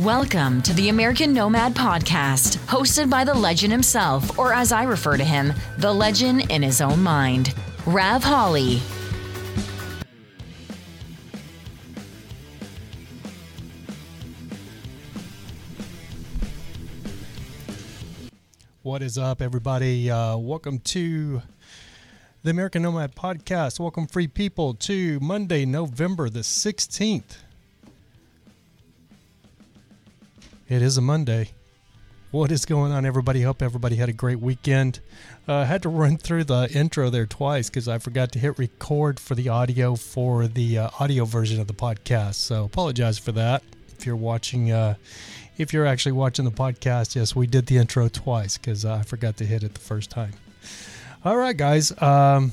Welcome to the American Nomad Podcast, hosted by the legend himself, or as I refer to him, the legend in his own mind, Rav Holly. What is up, everybody? Uh, welcome to the American Nomad Podcast. Welcome, free people, to Monday, November the 16th. It is a Monday. What is going on, everybody? Hope everybody had a great weekend. Uh, I had to run through the intro there twice because I forgot to hit record for the audio for the uh, audio version of the podcast. So apologize for that. If you're watching, uh, if you're actually watching the podcast, yes, we did the intro twice because I forgot to hit it the first time. All right, guys. Um,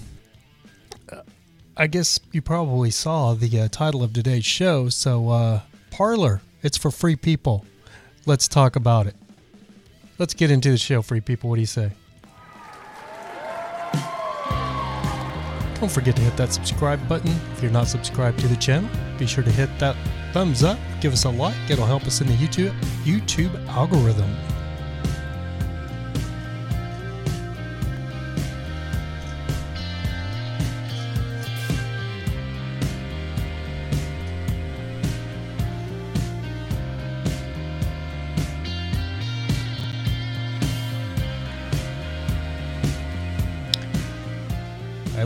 I guess you probably saw the uh, title of today's show. So, uh, Parler, it's for free people. Let's talk about it. Let's get into the show, free people. What do you say? Don't forget to hit that subscribe button. If you're not subscribed to the channel, be sure to hit that thumbs up, give us a like. It'll help us in the YouTube YouTube algorithm.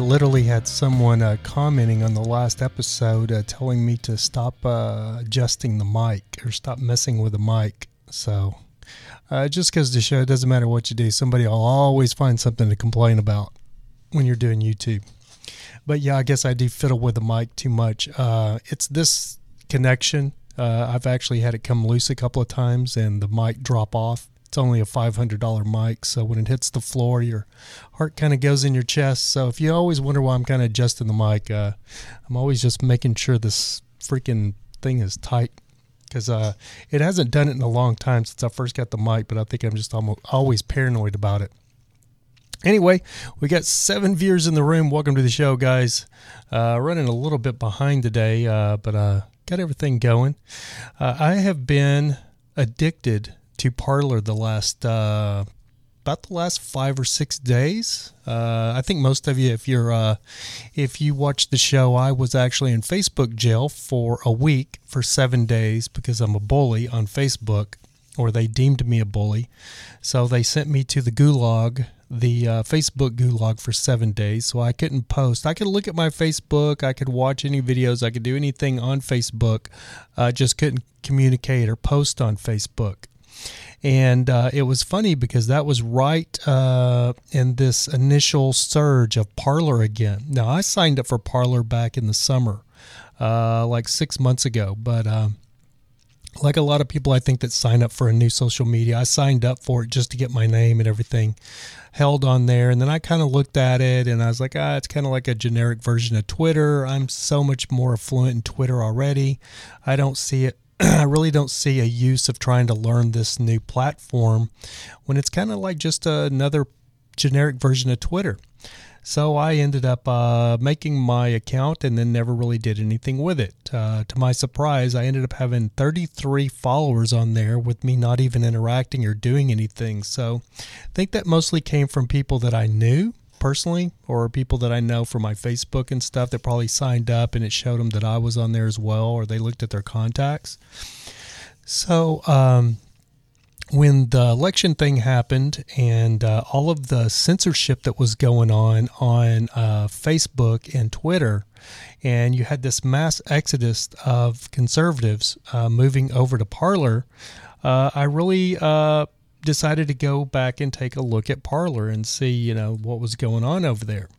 Literally had someone uh, commenting on the last episode uh, telling me to stop uh, adjusting the mic or stop messing with the mic. So, uh, just because the show, it doesn't matter what you do, somebody will always find something to complain about when you're doing YouTube. But yeah, I guess I do fiddle with the mic too much. Uh, it's this connection. Uh, I've actually had it come loose a couple of times and the mic drop off. It's only a $500 mic, so when it hits the floor, your heart kind of goes in your chest. So if you always wonder why I'm kind of adjusting the mic, uh, I'm always just making sure this freaking thing is tight because uh, it hasn't done it in a long time since I first got the mic, but I think I'm just almost always paranoid about it. Anyway, we got seven viewers in the room. Welcome to the show, guys. Uh, running a little bit behind today, uh, but uh, got everything going. Uh, I have been addicted to Parler the last uh, about the last five or six days. Uh, I think most of you, if you're uh, if you watch the show, I was actually in Facebook jail for a week for seven days because I'm a bully on Facebook, or they deemed me a bully. So they sent me to the gulag, the uh, Facebook gulag for seven days. So I couldn't post. I could look at my Facebook. I could watch any videos. I could do anything on Facebook. I just couldn't communicate or post on Facebook and uh, it was funny because that was right uh, in this initial surge of Parler again. Now I signed up for Parler back in the summer, uh, like six months ago, but um, like a lot of people, I think that sign up for a new social media, I signed up for it just to get my name and everything held on there. And then I kind of looked at it and I was like, ah, it's kind of like a generic version of Twitter. I'm so much more fluent in Twitter already. I don't see it I really don't see a use of trying to learn this new platform when it's kind of like just another generic version of Twitter. So I ended up uh, making my account and then never really did anything with it. Uh, to my surprise, I ended up having 33 followers on there with me not even interacting or doing anything. So I think that mostly came from people that I knew personally or people that I know from my Facebook and stuff that probably signed up and it showed them that I was on there as well or they looked at their contacts. So, um, when the election thing happened and uh, all of the censorship that was going on on uh, Facebook and Twitter, and you had this mass exodus of conservatives uh, moving over to Parler, uh, I really uh, decided to go back and take a look at Parler and see, you know, what was going on over there.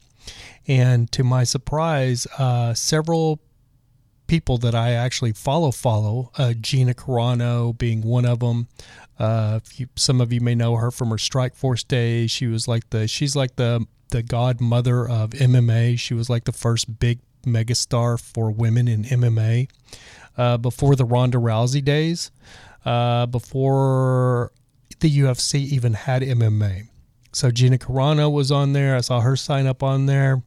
And to my surprise, uh, several people that I actually follow follow, uh, Gina Carano being one of them. Uh, you, some of you may know her from her Strikeforce days. She was like the she's like the the godmother of MMA. She was like the first big megastar for women in MMA uh, before the Ronda Rousey days. Uh, before the UFC even had MMA. So Gina Carano was on there. I saw her sign up on there.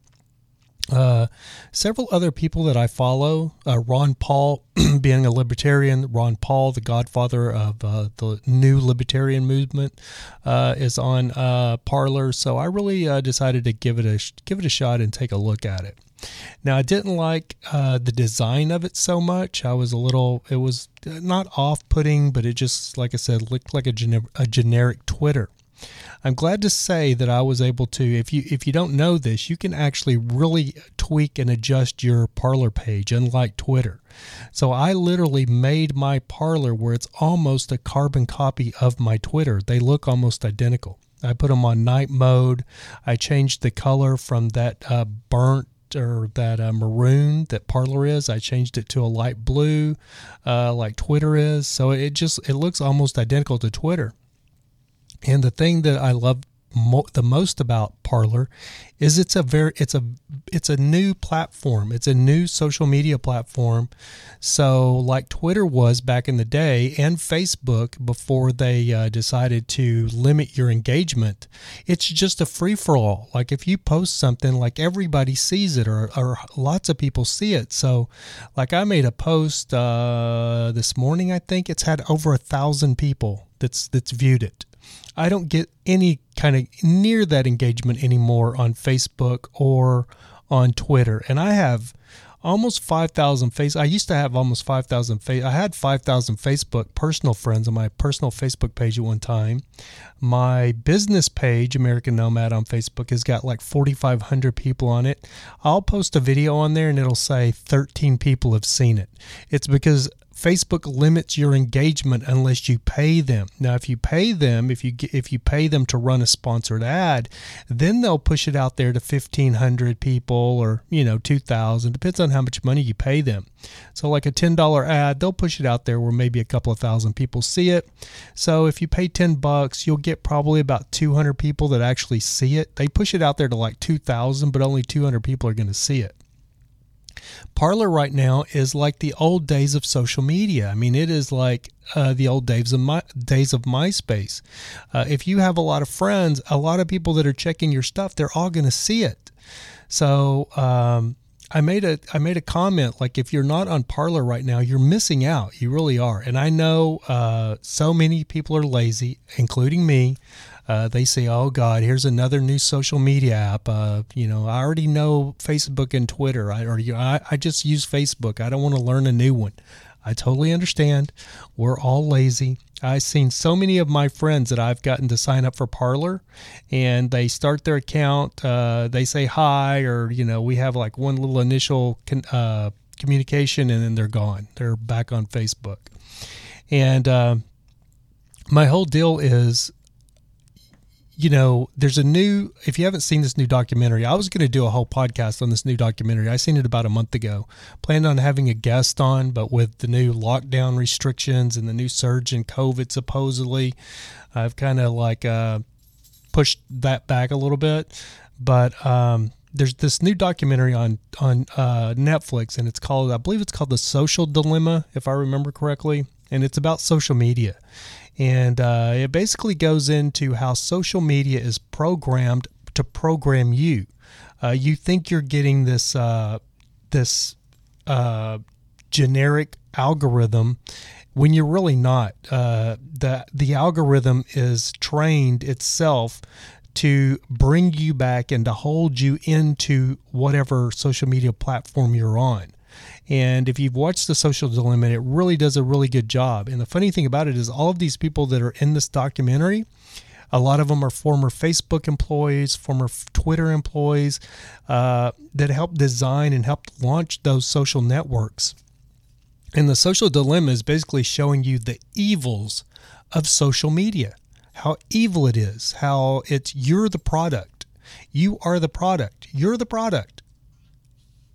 Uh, several other people that I follow, uh, Ron Paul, being a libertarian, Ron Paul, the godfather of uh, the new libertarian movement, uh, is on uh, Parler. So I really uh, decided to give it a give it a shot and take a look at it. Now I didn't like the design of it so much. I was a little. It was not off-putting, but it just, like I said, looked like a, gener- a generic Twitter. I'm glad to say that I was able to if you if you don't know this, you can actually really tweak and adjust your Parler page unlike Twitter. So I literally made my Parler where it's almost a carbon copy of my Twitter. They look almost identical. I put them on night mode. I changed the color from that uh, burnt or that uh, maroon that Parler is. I changed it to a light blue, uh, like Twitter is. So it just it looks almost identical to Twitter. And the thing that I love mo- the most about Parler is it's a very it's a it's a new platform. It's a new social media platform. So like Twitter was back in the day and Facebook before they uh, decided to limit your engagement, it's just a free for all. Like if you post something, like everybody sees it or, or lots of people see it. So like I made a post uh, this morning. I think it's had over a thousand people that's that's viewed it. I don't get any kind of near that engagement anymore on Facebook or on Twitter. And I have almost 5,000 face I used to have almost 5,000 face I had 5,000 Facebook personal friends on my personal Facebook page at one time. My business page American Nomad on Facebook has got like 4,500 people on it. I'll post a video on there and it'll say 13 people have seen it. It's because Facebook limits your engagement unless you pay them. Now, if you pay them, if you if you pay them to run a sponsored ad, then they'll push it out there to 1500 people or, you know, 2000, depends on how much money you pay them. So like a $10 ad, they'll push it out there where maybe a couple of thousand people see it. So if you pay 10 bucks, you'll get probably about 200 people that actually see it. They push it out there to like 2000, but only 200 people are going to see it. Parler right now is like the old days of social media. I mean, it is like uh, the old days of my, days of MySpace. Uh, if you have a lot of friends, a lot of people that are checking your stuff, they're all going to see it. So um, I made a I made a comment like if you're not on Parler right now, you're missing out. You really are. And I know uh, so many people are lazy, including me. Uh, they say, "Oh God, here's another new social media app." Uh, you know, I already know Facebook and Twitter. I or I, I just use Facebook. I don't want to learn a new one. I totally understand. We're all lazy. I've seen so many of my friends that I've gotten to sign up for Parler, and they start their account. Uh, they say hi, or you know, we have like one little initial con- uh, communication, and then they're gone. They're back on Facebook, and uh, my whole deal is you know, there's a new, if you haven't seen this new documentary, I was going to do a whole podcast on this new documentary. I seen it about a month ago. Planned on having a guest on, but with the new lockdown restrictions and the new surge in COVID, supposedly, I've kind of like uh, pushed that back a little bit. But um, there's this new documentary on on uh, Netflix, and it's called, I believe it's called The Social Dilemma, if I remember correctly, and it's about social media and uh, it basically goes into how social media is programmed to program you. Uh, you think you're getting this uh, this uh, generic algorithm when you're really not. Uh, the the algorithm is trained itself to bring you back and to hold you into whatever social media platform you're on. And if you've watched The Social Dilemma, it really does a really good job. And the funny thing about it is, all of these people that are in this documentary, a lot of them are former Facebook employees, former Twitter employees uh, that helped design and helped launch those social networks. And the social dilemma is basically showing you the evils of social media, how evil it is, how it's you're the product. You are the product. You're the product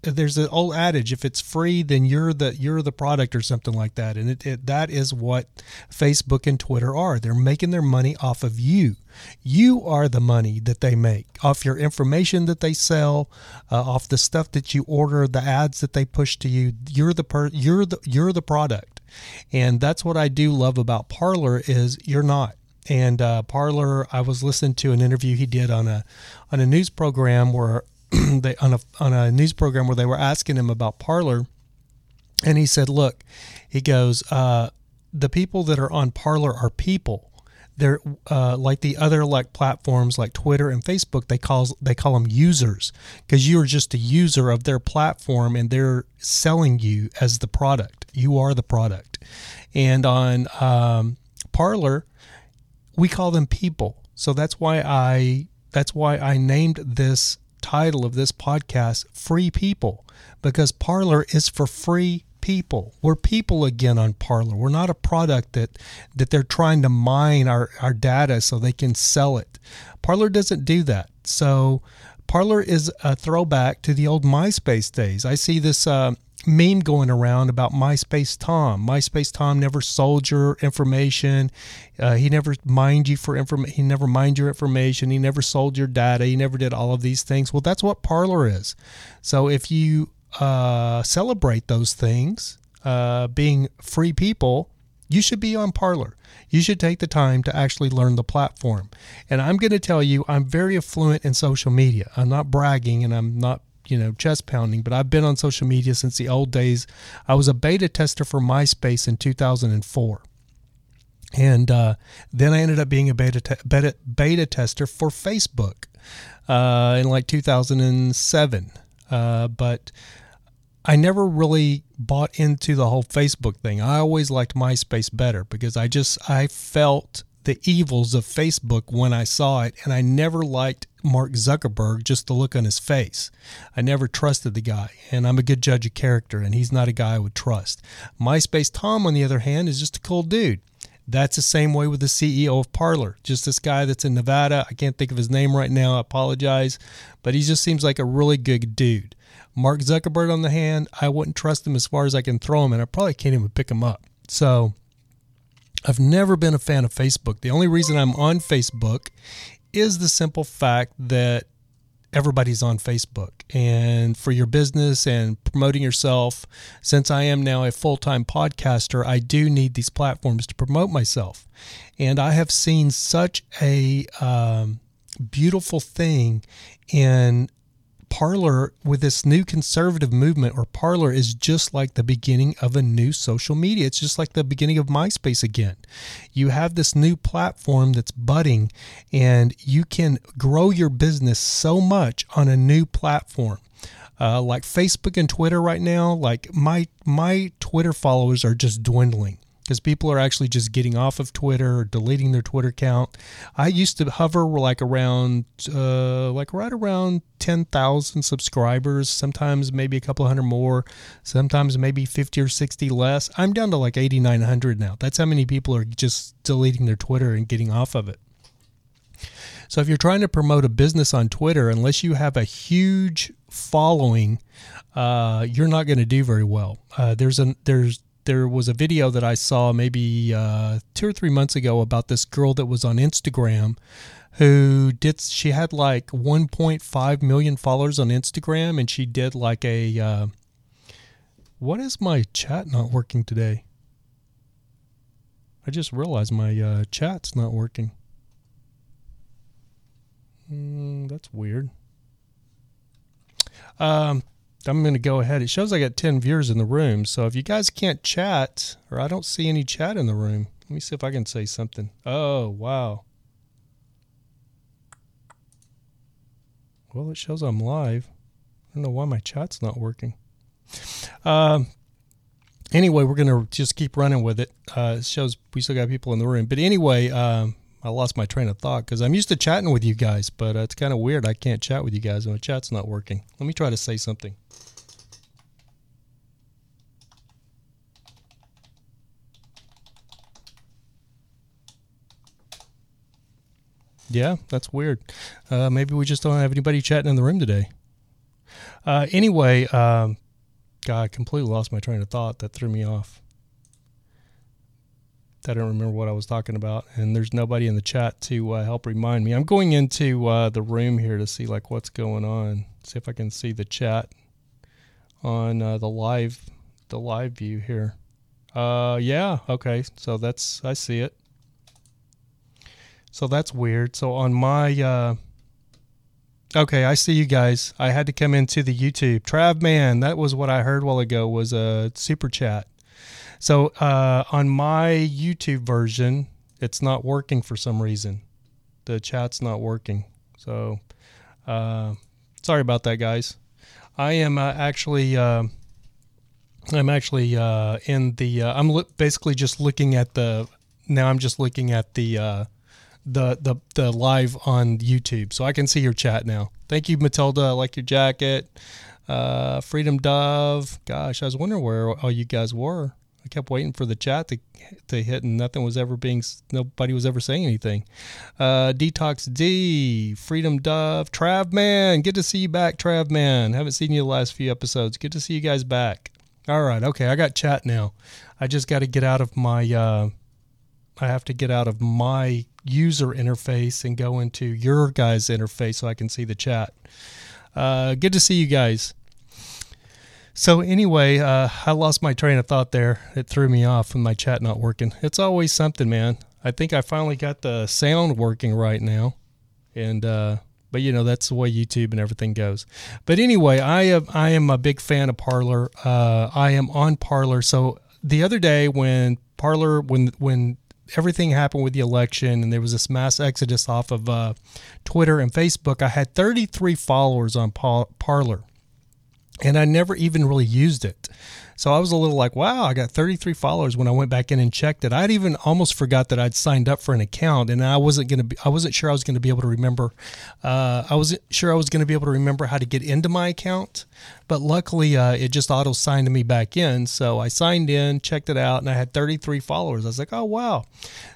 there's an old adage if it's free then you're the you're the product or something like that. And it, it, that is what facebook and twitter are. They're making their money off of you. You are the money that they make off your information that they sell uh, off the stuff that you order the ads that they push to you. You're the per you're the you're the product. And that's what i do love about parler is you're not. And uh, parler i was listening to an interview he did on a on a news program where they on a on a news program where they were asking him about Parler, and he said, "Look," he goes, uh, "the people that are on Parler are people." They're uh, like the other like platforms like Twitter and Facebook. They call they call them users because you are just a user of their platform and they're selling you as the product. You are the product. And on um, Parler, we call them people. So that's why I that's why I named this title of this podcast Free People because Parler is for free people. We're people again on Parler. We're not a product that that they're trying to mine our, our data so they can sell it. Parler doesn't do that. So Parler is a throwback to the old MySpace days. I see this uh, meme going around about MySpace Tom. MySpace Tom never sold your information. Uh, he never mined you for information. He never mined your information. He never sold your data. He never did all of these things. Well, that's what Parler is. So if you uh, celebrate those things, uh, being free people, you should be on Parler. You should take the time to actually learn the platform. And I'm going to tell you, I'm very affluent in social media. I'm not bragging and I'm not you know, chest pounding, but I've been on social media since the old days. I was a beta tester for MySpace in 2004. And uh, then I ended up being a beta, te- beta, beta tester for Facebook uh, in like 2007. Uh, but I never really bought into the whole Facebook thing. I always liked MySpace better because I just I felt the evils of Facebook when I saw it, and I never liked Mark Zuckerberg just the look on his face. I never trusted the guy, and I'm a good judge of character, and he's not a guy I would trust. MySpace Tom, on the other hand, is just a cool dude. That's the same way with the CEO of Parler. Just this guy that's in Nevada. I can't think of his name right now. I apologize. But he just seems like a really good dude. Mark Zuckerberg on the hand, I wouldn't trust him as far as I can throw him, and I probably can't even pick him up. So I've never been a fan of Facebook. The only reason I'm on Facebook is the simple fact that everybody's on Facebook. And for your business and promoting yourself, since I am now a full time podcaster, I do need these platforms to promote myself. And I have seen such a um, beautiful thing in Parler with this new conservative movement or Parler is just like the beginning of a new social media. It's just like the beginning of MySpace again. You have this new platform that's budding and you can grow your business so much on a new platform. Uh, like Facebook and Twitter right now, like my my Twitter followers are just dwindling because people are actually just getting off of Twitter or deleting their Twitter account. I used to hover like around, uh, like right around 10,000 subscribers, sometimes maybe a couple hundred more, sometimes maybe 50 or 60 less. I'm down to like 8,900 now. That's how many people are just deleting their Twitter and getting off of it. So if you're trying to promote a business on Twitter, unless you have a huge following, uh, you're not going to do very well. Uh, there's a there's there was a video that I saw maybe uh, two or three months ago about this girl that was on Instagram who did she had like 1.5 million followers on Instagram and she did like a uh, what is my chat not working today? I just realized my uh, chat's not working. Mm, that's weird. Um, I'm going to go ahead. It shows I got 10 viewers in the room. So if you guys can't chat, or I don't see any chat in the room, let me see if I can say something. Oh, wow. Well, it shows I'm live. I don't know why my chat's not working. Um, anyway, we're going to just keep running with it. Uh, it shows we still got people in the room. But anyway, um, I lost my train of thought because I'm used to chatting with you guys, but uh, it's kind of weird. I can't chat with you guys the chat's not working. Let me try to say something. Yeah, that's weird. Uh, maybe we just don't have anybody chatting in the room today. Uh, anyway, um, God, I completely lost my train of thought. That threw me off. I don't remember what I was talking about, and there's nobody in the chat to uh, help remind me. I'm going into uh, the room here to see like what's going on. See if I can see the chat on uh, the live the live view here. Uh, yeah, okay. So that's I see it. So that's weird. So on my uh, Okay, I see you guys. I had to come into the YouTube. Trav man, that was what I heard while ago was a super chat. So uh, on my YouTube version, it's not working for some reason. The chat's not working. So uh, sorry about that, guys. I am uh, actually uh, I'm actually uh, in the uh, I'm lo- basically just looking at the now I'm just looking at the the the the live on YouTube, so I can see your chat now. Thank you, Matilda. I like your jacket. Uh, Freedom Dove. Gosh, I was wondering where all you guys were. I kept waiting for the chat to to hit, and nothing was ever being. Nobody was ever saying anything. Uh, Detox D, Freedom Dove, Trav Man. Good to see you back, Trav Man. Haven't seen you the last few episodes. Good to see you guys back. All right, okay, I got chat now. I just got to get out of my. Uh, I have to get out of my user interface and go into your guys' interface so I can see the chat. Uh, good to see you guys. So anyway, uh, I lost my train of thought there. It threw me off with my chat not working. It's always something, man. I think I finally got the sound working right now, and uh, but you know that's the way YouTube and everything goes. But anyway, I am I am a big fan of Parler. Uh, I am on Parler. So the other day when Parler when when everything happened with the election and there was this mass exodus off of uh, Twitter and Facebook, I had 33 followers on Parler and I never even really used it. So I was a little like, wow, I got 33 followers when I went back in and checked it. I'd even almost forgot that I'd signed up for an account, and I wasn't going to be, I wasn't sure I was going to be able to remember. Uh, I wasn't sure I was to be able to remember how to get into my account, but luckily uh, it just auto signed me back in. So I signed in, checked it out, and I had 33 followers. I was like, oh wow.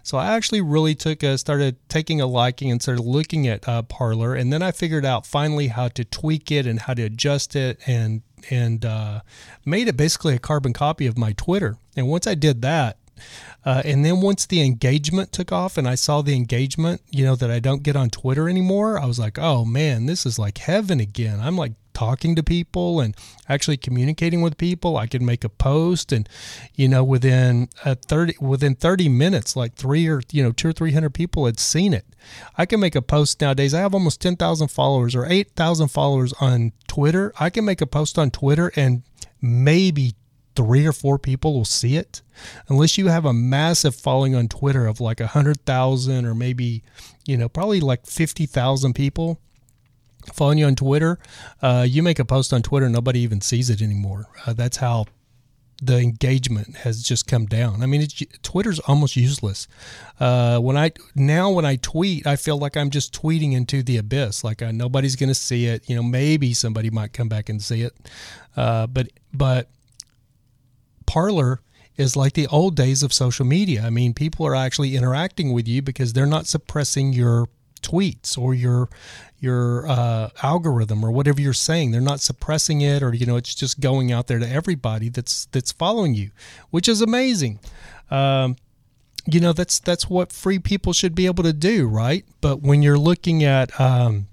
So I actually really took a, started taking a liking and started looking at uh, Parler, and then I figured out finally how to tweak it and how to adjust it and and uh, made it basically a carbon copy of my Twitter. And once I did that, uh, and then once the engagement took off and I saw the engagement, you know, that I don't get on Twitter anymore, I was like, oh man, this is like heaven again. I'm like talking to people and actually communicating with people. I could make a post and, you know, within a 30, within 30 minutes, like three or, you know, two or 300 people had seen it. I can make a post nowadays. I have almost 10,000 followers or 8,000 followers on Twitter. I can make a post on Twitter and maybe three or four people will see it unless you have a massive following on twitter of like a hundred thousand or maybe you know probably like 50000 people following you on twitter uh, you make a post on twitter nobody even sees it anymore uh, that's how the engagement has just come down. I mean, Twitter's almost useless. Uh, when I now when I tweet, I feel like I'm just tweeting into the abyss. Like uh, nobody's going to see it. You know, maybe somebody might come back and see it, uh, but but Parler is like the old days of social media. I mean, people are actually interacting with you because they're not suppressing your tweets or your your uh, algorithm or whatever you're saying. They're not suppressing it, or you know, it's just going out there to everybody that's that's following you, which is amazing. Um, you know, that's that's what free people should be able to do, right? But when you're looking at um,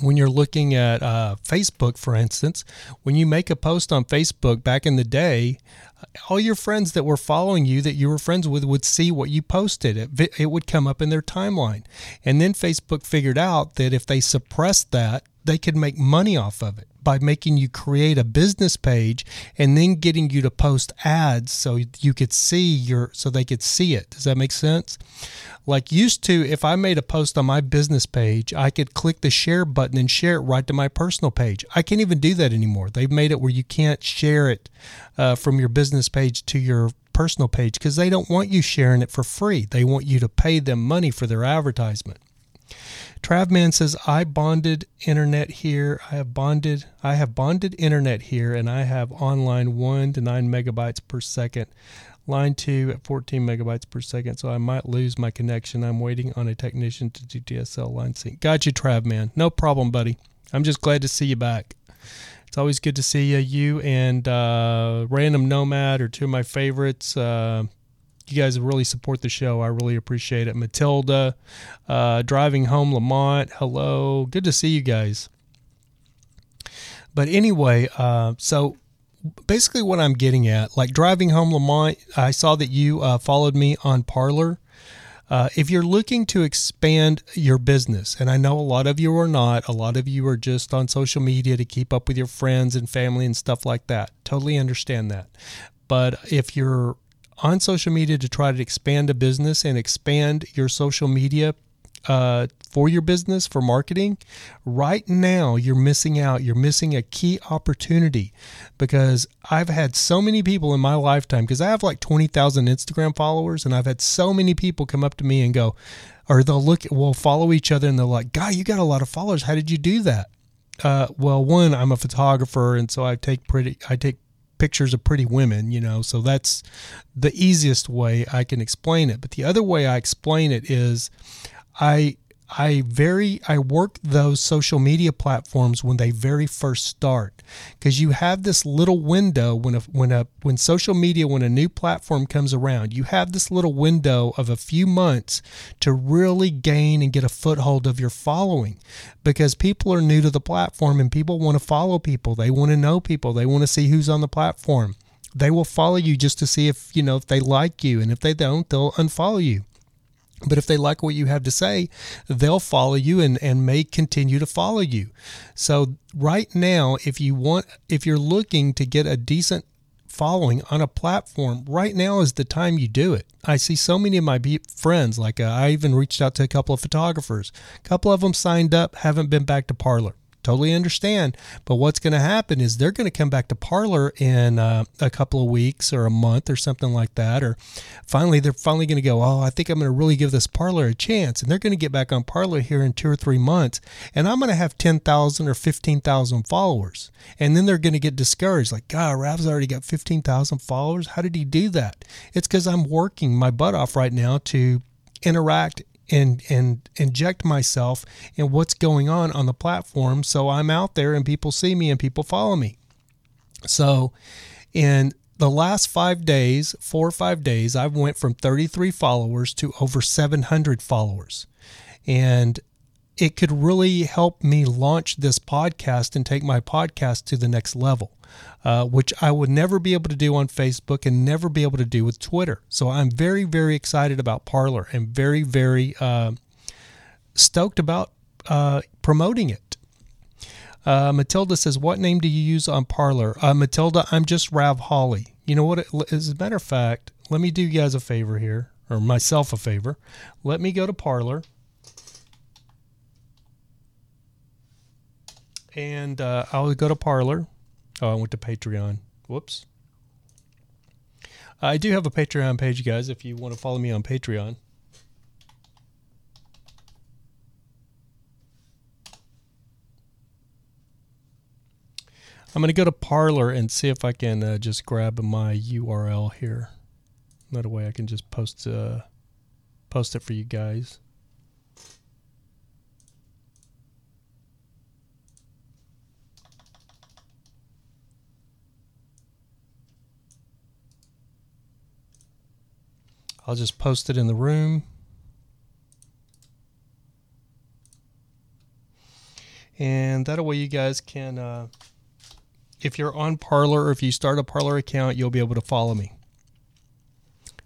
when you're looking at uh, Facebook, for instance, when you make a post on Facebook back in the day, all your friends that were following you that you were friends with would see what you posted. It, it would come up in their timeline. And then Facebook figured out that if they suppressed that, they could make money off of it by making you create a business page and then getting you to post ads so you could see your so they could see it. Does that make sense? Like used to, if I made a post on my business page, I could click the share button and share it right to my personal page. I can't even do that anymore. They've made it where you can't share it uh, from your business page to your personal page because they don't want you sharing it for free. They want you to pay them money for their advertisement. Travman says, I bonded internet here. I have bonded I have bonded internet here and I have online one to nine megabytes per second. Line 2 at 14 megabytes per second, so I might lose my connection. I'm waiting on a technician to do DSL line sync. Got you, Trav, man. No problem, buddy. I'm just glad to see you back. It's always good to see you. You and uh, Random Nomad are two of my favorites. Uh, you guys really support the show. I really appreciate it. Matilda, uh, driving home Lamont. Hello. Good to see you guys. But anyway, uh, so basically what I'm getting at, like driving home Lamont, I saw that you uh, followed me on Parler. Uh, if you're looking to expand your business, and I know a lot of you are not, a lot of you are just on social media to keep up with your friends and family and stuff like that. Totally understand that. But if you're on social media to try to expand a business and expand your social media uh, for your business for marketing, right now you're missing out. You're missing a key opportunity because I've had so many people in my lifetime because I have like 20,000 Instagram followers and I've had so many people come up to me and go, or they'll look, we'll follow each other and they're like, Guy, you got a lot of followers. How did you do that? Uh, well, one, I'm a photographer and so I take pretty, I take pictures of pretty women, you know, so that's the easiest way I can explain it. But the other way I explain it is I I very I work those social media platforms when they very first start. Because you have this little window when a when a when social media when a new platform comes around you have this little window of a few months to really gain and get a foothold of your following. Because people are new to the platform and people want to follow people. They want to know people. They want to see who's on the platform. They will follow you just to see if you know if they like you. And if they don't they'll unfollow you but if they like what you have to say, they'll follow you and, and may continue to follow you. So right now, if you want, if you're looking to get a decent following on a platform, right now is the time you do it. I see so many of my friends, like uh, I even reached out to a couple of photographers. A couple of them signed up, haven't been back to Parler totally understand. But what's going to happen is they're going to come back to Parler in uh, a couple of weeks or a month or something like that. Or finally, they're finally going to go, Oh, I think I'm going to really give this Parler a chance. And they're going to get back on Parler here in two or three months. And I'm going to have 10,000 or 15,000 followers. And then they're going to get discouraged like, God, Rav's already got 15,000 followers. How did he do that? It's because I'm working my butt off right now to interact and and inject myself in what's going on on the platform so I'm out there and people see me and people follow me. So in the last 5 days, 4 or 5 days, I've went from 33 followers to over 700 followers. And it could really help me launch this podcast and take my podcast to the next level, uh, which I would never be able to do on Facebook and never be able to do with Twitter. So I'm very, very excited about Parler and very, very uh, stoked about uh, promoting it. Uh, Matilda says, What name do you use on Parler? Uh, Matilda, I'm just Rav Holly. You know what? As a matter of fact, let me do you guys a favor here, or myself a favor. Let me go to Parler and uh, I'll go to Parler. Oh, I went to Patreon. Whoops. I do have a Patreon page, you guys, if you want to follow me on Patreon. I'm going to go to Parler and see if I can uh, just grab my URL here. That way I can just post uh, post it for you guys. I'll just post it in the room. And that way you guys can, uh, if you're on Parler or if you start a Parler account, you'll be able to follow me.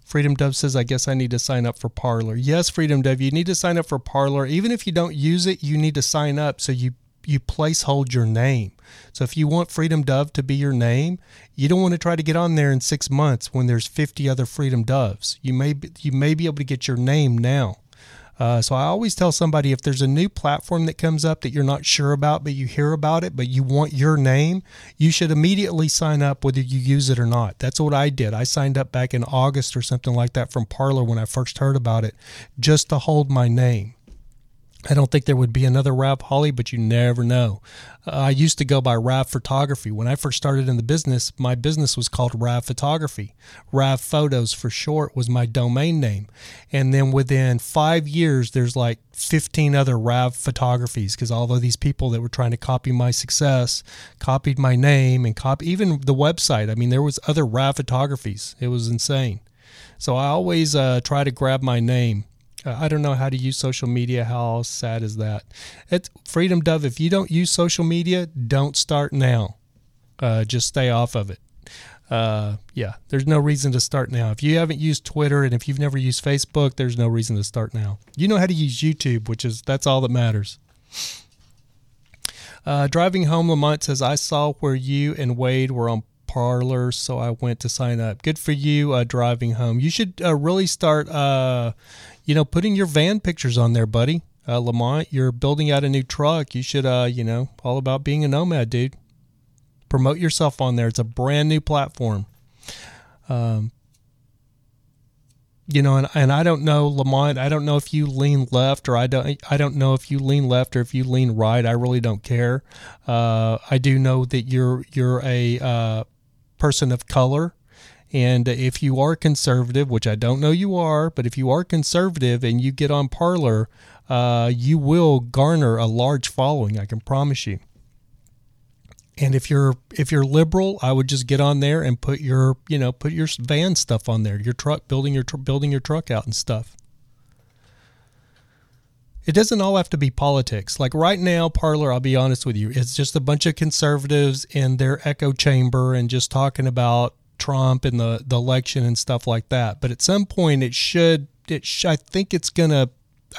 Freedom Dove says, I guess I need to sign up for Parler. Yes, Freedom Dove, you need to sign up for Parler. Even if you don't use it, you need to sign up so you you place hold your name. So if you want Freedom Dove to be your name, you don't want to try to get on there in six months when there's 50 other Freedom Doves. You may be, you may be able to get your name now. Uh, so I always tell somebody if there's a new platform that comes up that you're not sure about, but you hear about it, but you want your name, you should immediately sign up whether you use it or not. That's what I did. I signed up back in August or something like that from Parler when I first heard about it, just to hold my name. I don't think there would be another Rav Holly, but you never know. Uh, I used to go by Rav Photography. When I first started in the business, my business was called Rav Photography. Rav Photos for short was my domain name. And then within five years, there's like 15 other Rav photographies because all of these people that were trying to copy my success copied my name and copy even the website. I mean, there was other Rav photographies. It was insane. So I always uh, try to grab my name uh, I don't know how to use social media. How sad is that? It's Freedom Dove. If you don't use social media, don't start now. Uh, just stay off of it. uh, yeah, there's no reason to start now. If you haven't used Twitter and if you've never used Facebook, there's no reason to start now. You know how to use YouTube, which is that's all that matters. Uh, driving home, Lamont says, I saw where you and Wade were on Parler, so I went to sign up. Good for you, uh, driving home. You should uh, really start, uh, you know, putting your van pictures on there, buddy. Uh, Lamont, you're building out a new truck. You should, uh, you know, all about being a nomad, dude. Promote yourself on there. It's a brand new platform. Um, you know, and, and I don't know, Lamont, I don't know if you lean left or I don't, I don't know if you lean left or if you lean right. I really don't care. Uh, I do know that you're, you're a, uh, person of color. And if you are conservative, which I don't know you are, but if you are conservative and you get on Parler, uh, you will garner a large following. I can promise you. And if you're if you're liberal, I would just get on there and put your you know put your van stuff on there, your truck building your tr- building your truck out and stuff. It doesn't all have to be politics. Like right now, Parler, I'll be honest with you, it's just a bunch of conservatives in their echo chamber and just talking about Trump and the, the election and stuff like that. But at some point, it should. It sh- I think it's gonna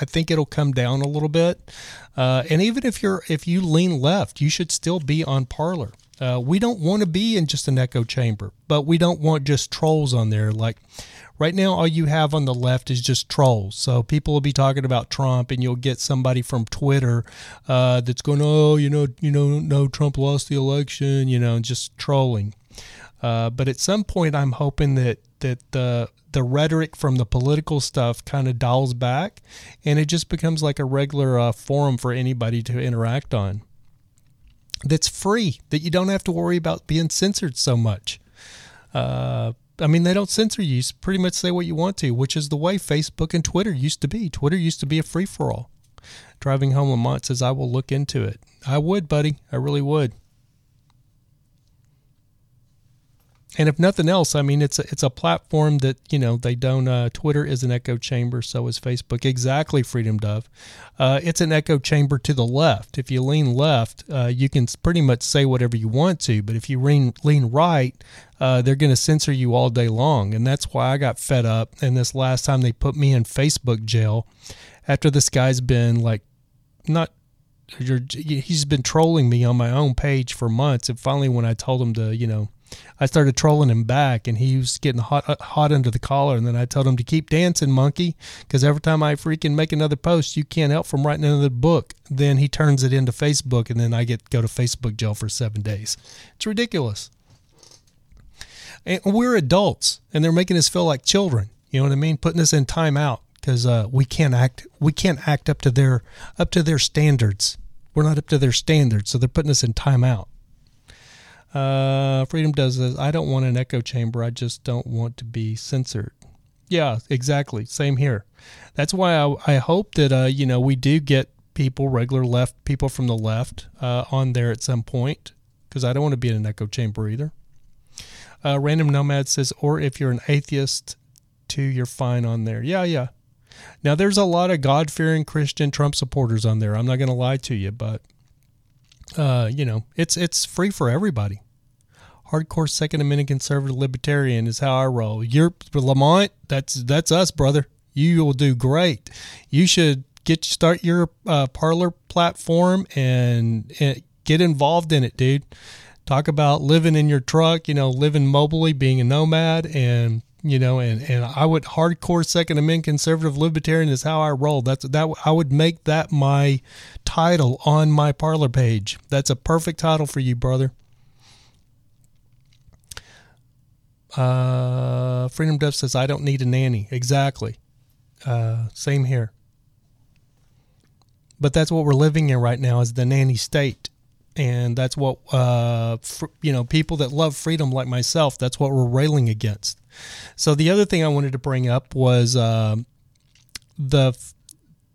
I think it'll come down a little bit. Uh, and even if you're if you lean left, you should still be on Parler. Uh, we don't want to be in just an echo chamber, but we don't want just trolls on there. Like right now, all you have on the left is just trolls. So people will be talking about Trump, and you'll get somebody from Twitter uh, that's going, "Oh, you know, you know, no, Trump lost the election," you know, just trolling. Uh, but at some point, I'm hoping that that the the rhetoric from the political stuff kind of dials back, and it just becomes like a regular uh, forum for anybody to interact on. That's free. That you don't have to worry about being censored so much. Uh, I mean, they don't censor you. You pretty much say what you want to, which is the way Facebook and Twitter used to be. Twitter used to be a free for all. Driving home Lamont says, I will look into it. I would, buddy. I really would. And if nothing else, I mean, it's a, it's a platform that you know they don't. Uh, Twitter is an echo chamber, so is Facebook. Exactly, Freedom Dove. Uh, it's an echo chamber to the left. If you lean left, uh, you can pretty much say whatever you want to. But if you lean lean right, uh, they're going to censor you all day long, and that's why I got fed up. And this last time they put me in Facebook jail, after this guy's been like, not he's been trolling me on my own page for months, and finally when I told him to, you know I started trolling him back, and he was getting hot, uh, hot under the collar. And then I told him to keep dancing, monkey, because every time I freaking make another post, you can't help from writing another book. Then he turns it into Facebook, and then I get go to Facebook jail for seven days. It's ridiculous. And we're adults, and they're making us feel like children. You know what I mean? Putting us in timeout because uh, we can't act. We can't act up to their up to their standards. We're not up to their standards, so they're putting us in timeout. Uh, Freedom does this. I don't want an echo chamber. I just don't want to be censored. Yeah, exactly. Same here. That's why I, I hope that uh, you know we do get people, regular left people from the left, uh, on there at some point because I don't want to be in an echo chamber either. Uh, Random Nomad says, or if you're an atheist, too, you're fine on there. Yeah, yeah. Now there's a lot of God fearing Christian Trump supporters on there. I'm not going to lie to you, but uh, you know, it's it's free for everybody. Hardcore Second Amendment conservative libertarian is how I roll. You're Lamont. That's that's us, brother. You will do great. You should get start your uh, Parler platform and, and get involved in it, dude. Talk about living in your truck. You know, living mobily, being a nomad, and you know, and, and I would hardcore Second Amendment conservative libertarian is how I roll. That's that I would make that my title on my Parler page. That's a perfect title for you, brother. Uh, Freedom Dove says I don't need a nanny. Exactly. Uh, same here. But that's what we're living in right now is the nanny state and that's what uh, fr- you know people that love freedom like myself that's what we're railing against so the other thing i wanted to bring up was uh, the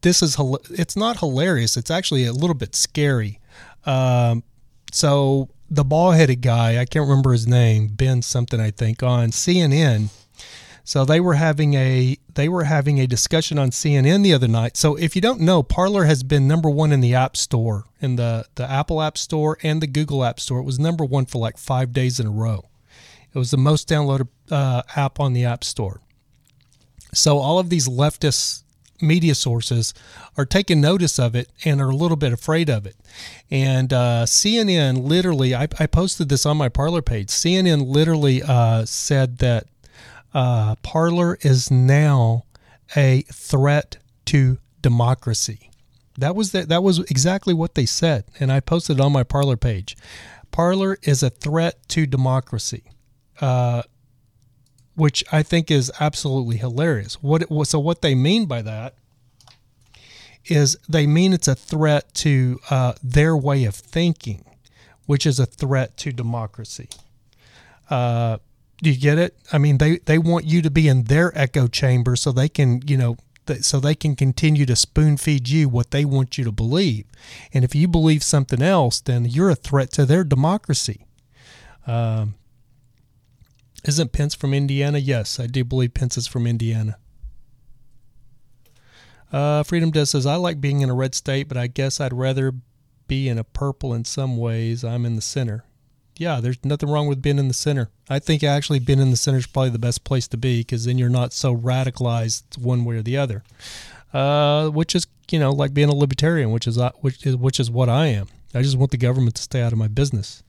this is it's not hilarious it's actually a little bit scary um, so the ball-headed guy i can't remember his name ben something i think on cnn so they were having a they were having a discussion on CNN the other night. So if you don't know, Parler has been number one in the App Store, in the the Apple App Store and the Google App Store. It was number one for like five days in a row. It was the most downloaded uh, app on the App Store. So all of these leftist media sources are taking notice of it and are a little bit afraid of it. And uh, CNN literally, I, I, posted this on my Parler page. CNN literally uh, said that uh, Parler is now a threat to democracy. That was the, that was exactly what they said, and I posted it on my Parler page. Parler is a threat to democracy. Uh, which I think is absolutely hilarious. What so what they mean by that is they mean it's a threat to uh, their way of thinking, which is a threat to democracy. Uh, do you get it? I mean, they, they want you to be in their echo chamber so they can, you know, so they can continue to spoon feed you what they want you to believe. And if you believe something else, then you're a threat to their democracy. Um, isn't Pence from Indiana? Yes, I do believe Pence is from Indiana. Uh, Freedom Dove says, I like being in a red state, but I guess I'd rather be in a purple in some ways. I'm in the center. Yeah, there's nothing wrong with being in the center. I think actually being in the center is probably the best place to be because then you're not so radicalized one way or the other. Uh, which is, you know, like being a libertarian, which is uh, which is which is what I am. I just want the government to stay out of my business.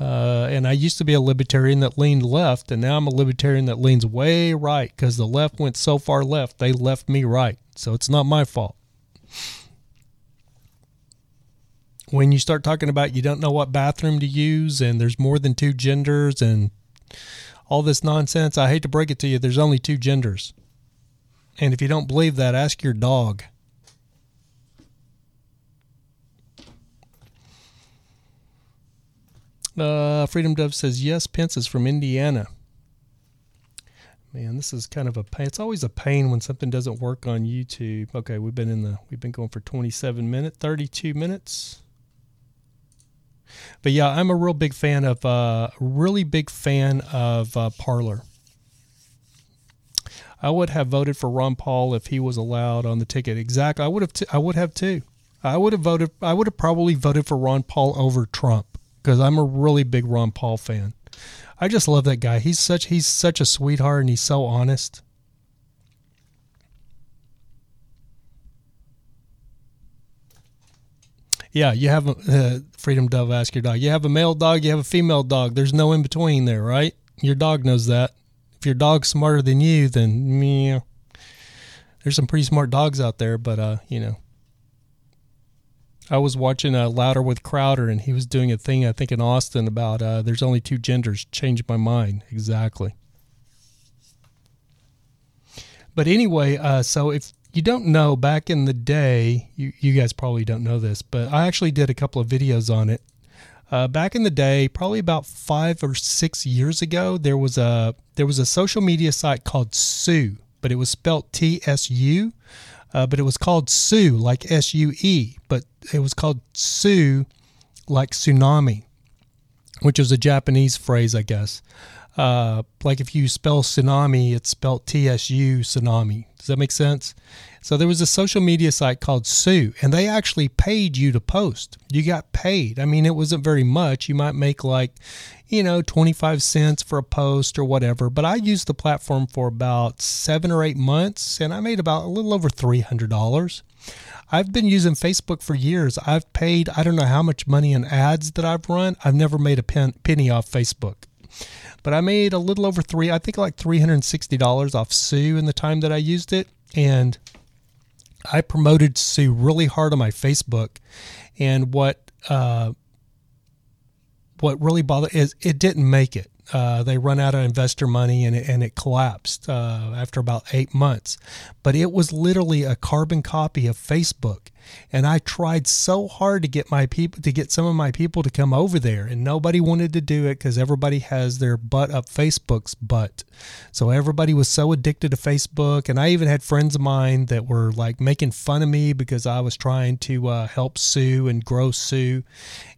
Uh, and I used to be a libertarian that leaned left, and now I'm a libertarian that leans way right because the left went so far left, they left me right. So it's not my fault. When you start talking about you don't know what bathroom to use, and there's more than two genders, and all this nonsense, I hate to break it to you, there's only two genders. And if you don't believe that, ask your dog. Uh, Freedom Dove says yes. Pence is from Indiana. Man, this is kind of a pain. It's always a pain when something doesn't work on YouTube. Okay, we've been in the we've been going for 27 minutes, 32 minutes. But yeah, I'm a real big fan of uh really big fan of uh, Parler. I would have voted for Ron Paul if he was allowed on the ticket. Exactly. I would have t- I would have too. I would have voted I would have probably voted for Ron Paul over Trump because I'm a really big Ron Paul fan. I just love that guy. He's such he's such a sweetheart and he's so honest. Yeah, you have a uh, Freedom Dove ask your dog. You have a male dog, you have a female dog. There's no in between there, right? Your dog knows that. If your dog's smarter than you, then me. There's some pretty smart dogs out there, but uh, you know, I was watching uh, Louder with Crowder, and he was doing a thing, I think, in Austin about uh, there's only two genders. Changed my mind. Exactly. But anyway, uh, so if you don't know, back in the day, you, you guys probably don't know this, but I actually did a couple of videos on it. Uh, back in the day, probably about five or six years ago, there was a there was a social media site called Sue, but it was spelled T S U uh, but it was called Sue, like S U E, but it was called Sue, like tsunami, which is a Japanese phrase, I guess. Uh, like if you spell tsunami, it's spelled T S U tsunami. Does that make sense? So there was a social media site called Sue, and they actually paid you to post. You got paid. I mean, it wasn't very much. You might make like, you know, 25 cents for a post or whatever. But I used the platform for about seven or eight months, and I made about a little over $300. I've been using Facebook for years. I've paid, I don't know how much money in ads that I've run. I've never made a pen, penny off Facebook but I made a little over three, I think like $360 off Sue in the time that I used it. And I promoted Sue really hard on my Facebook, and what uh, what really bothered is it didn't make it. Uh, they run out of investor money and it, and it collapsed uh, after about eight months. But it was literally a carbon copy of Facebook, and I tried so hard to get my people to get some of my people to come over there, and nobody wanted to do it because everybody has their butt up Facebook's butt. So everybody was so addicted to Facebook, and I even had friends of mine that were like making fun of me because I was trying to uh, help Sue and grow Sue.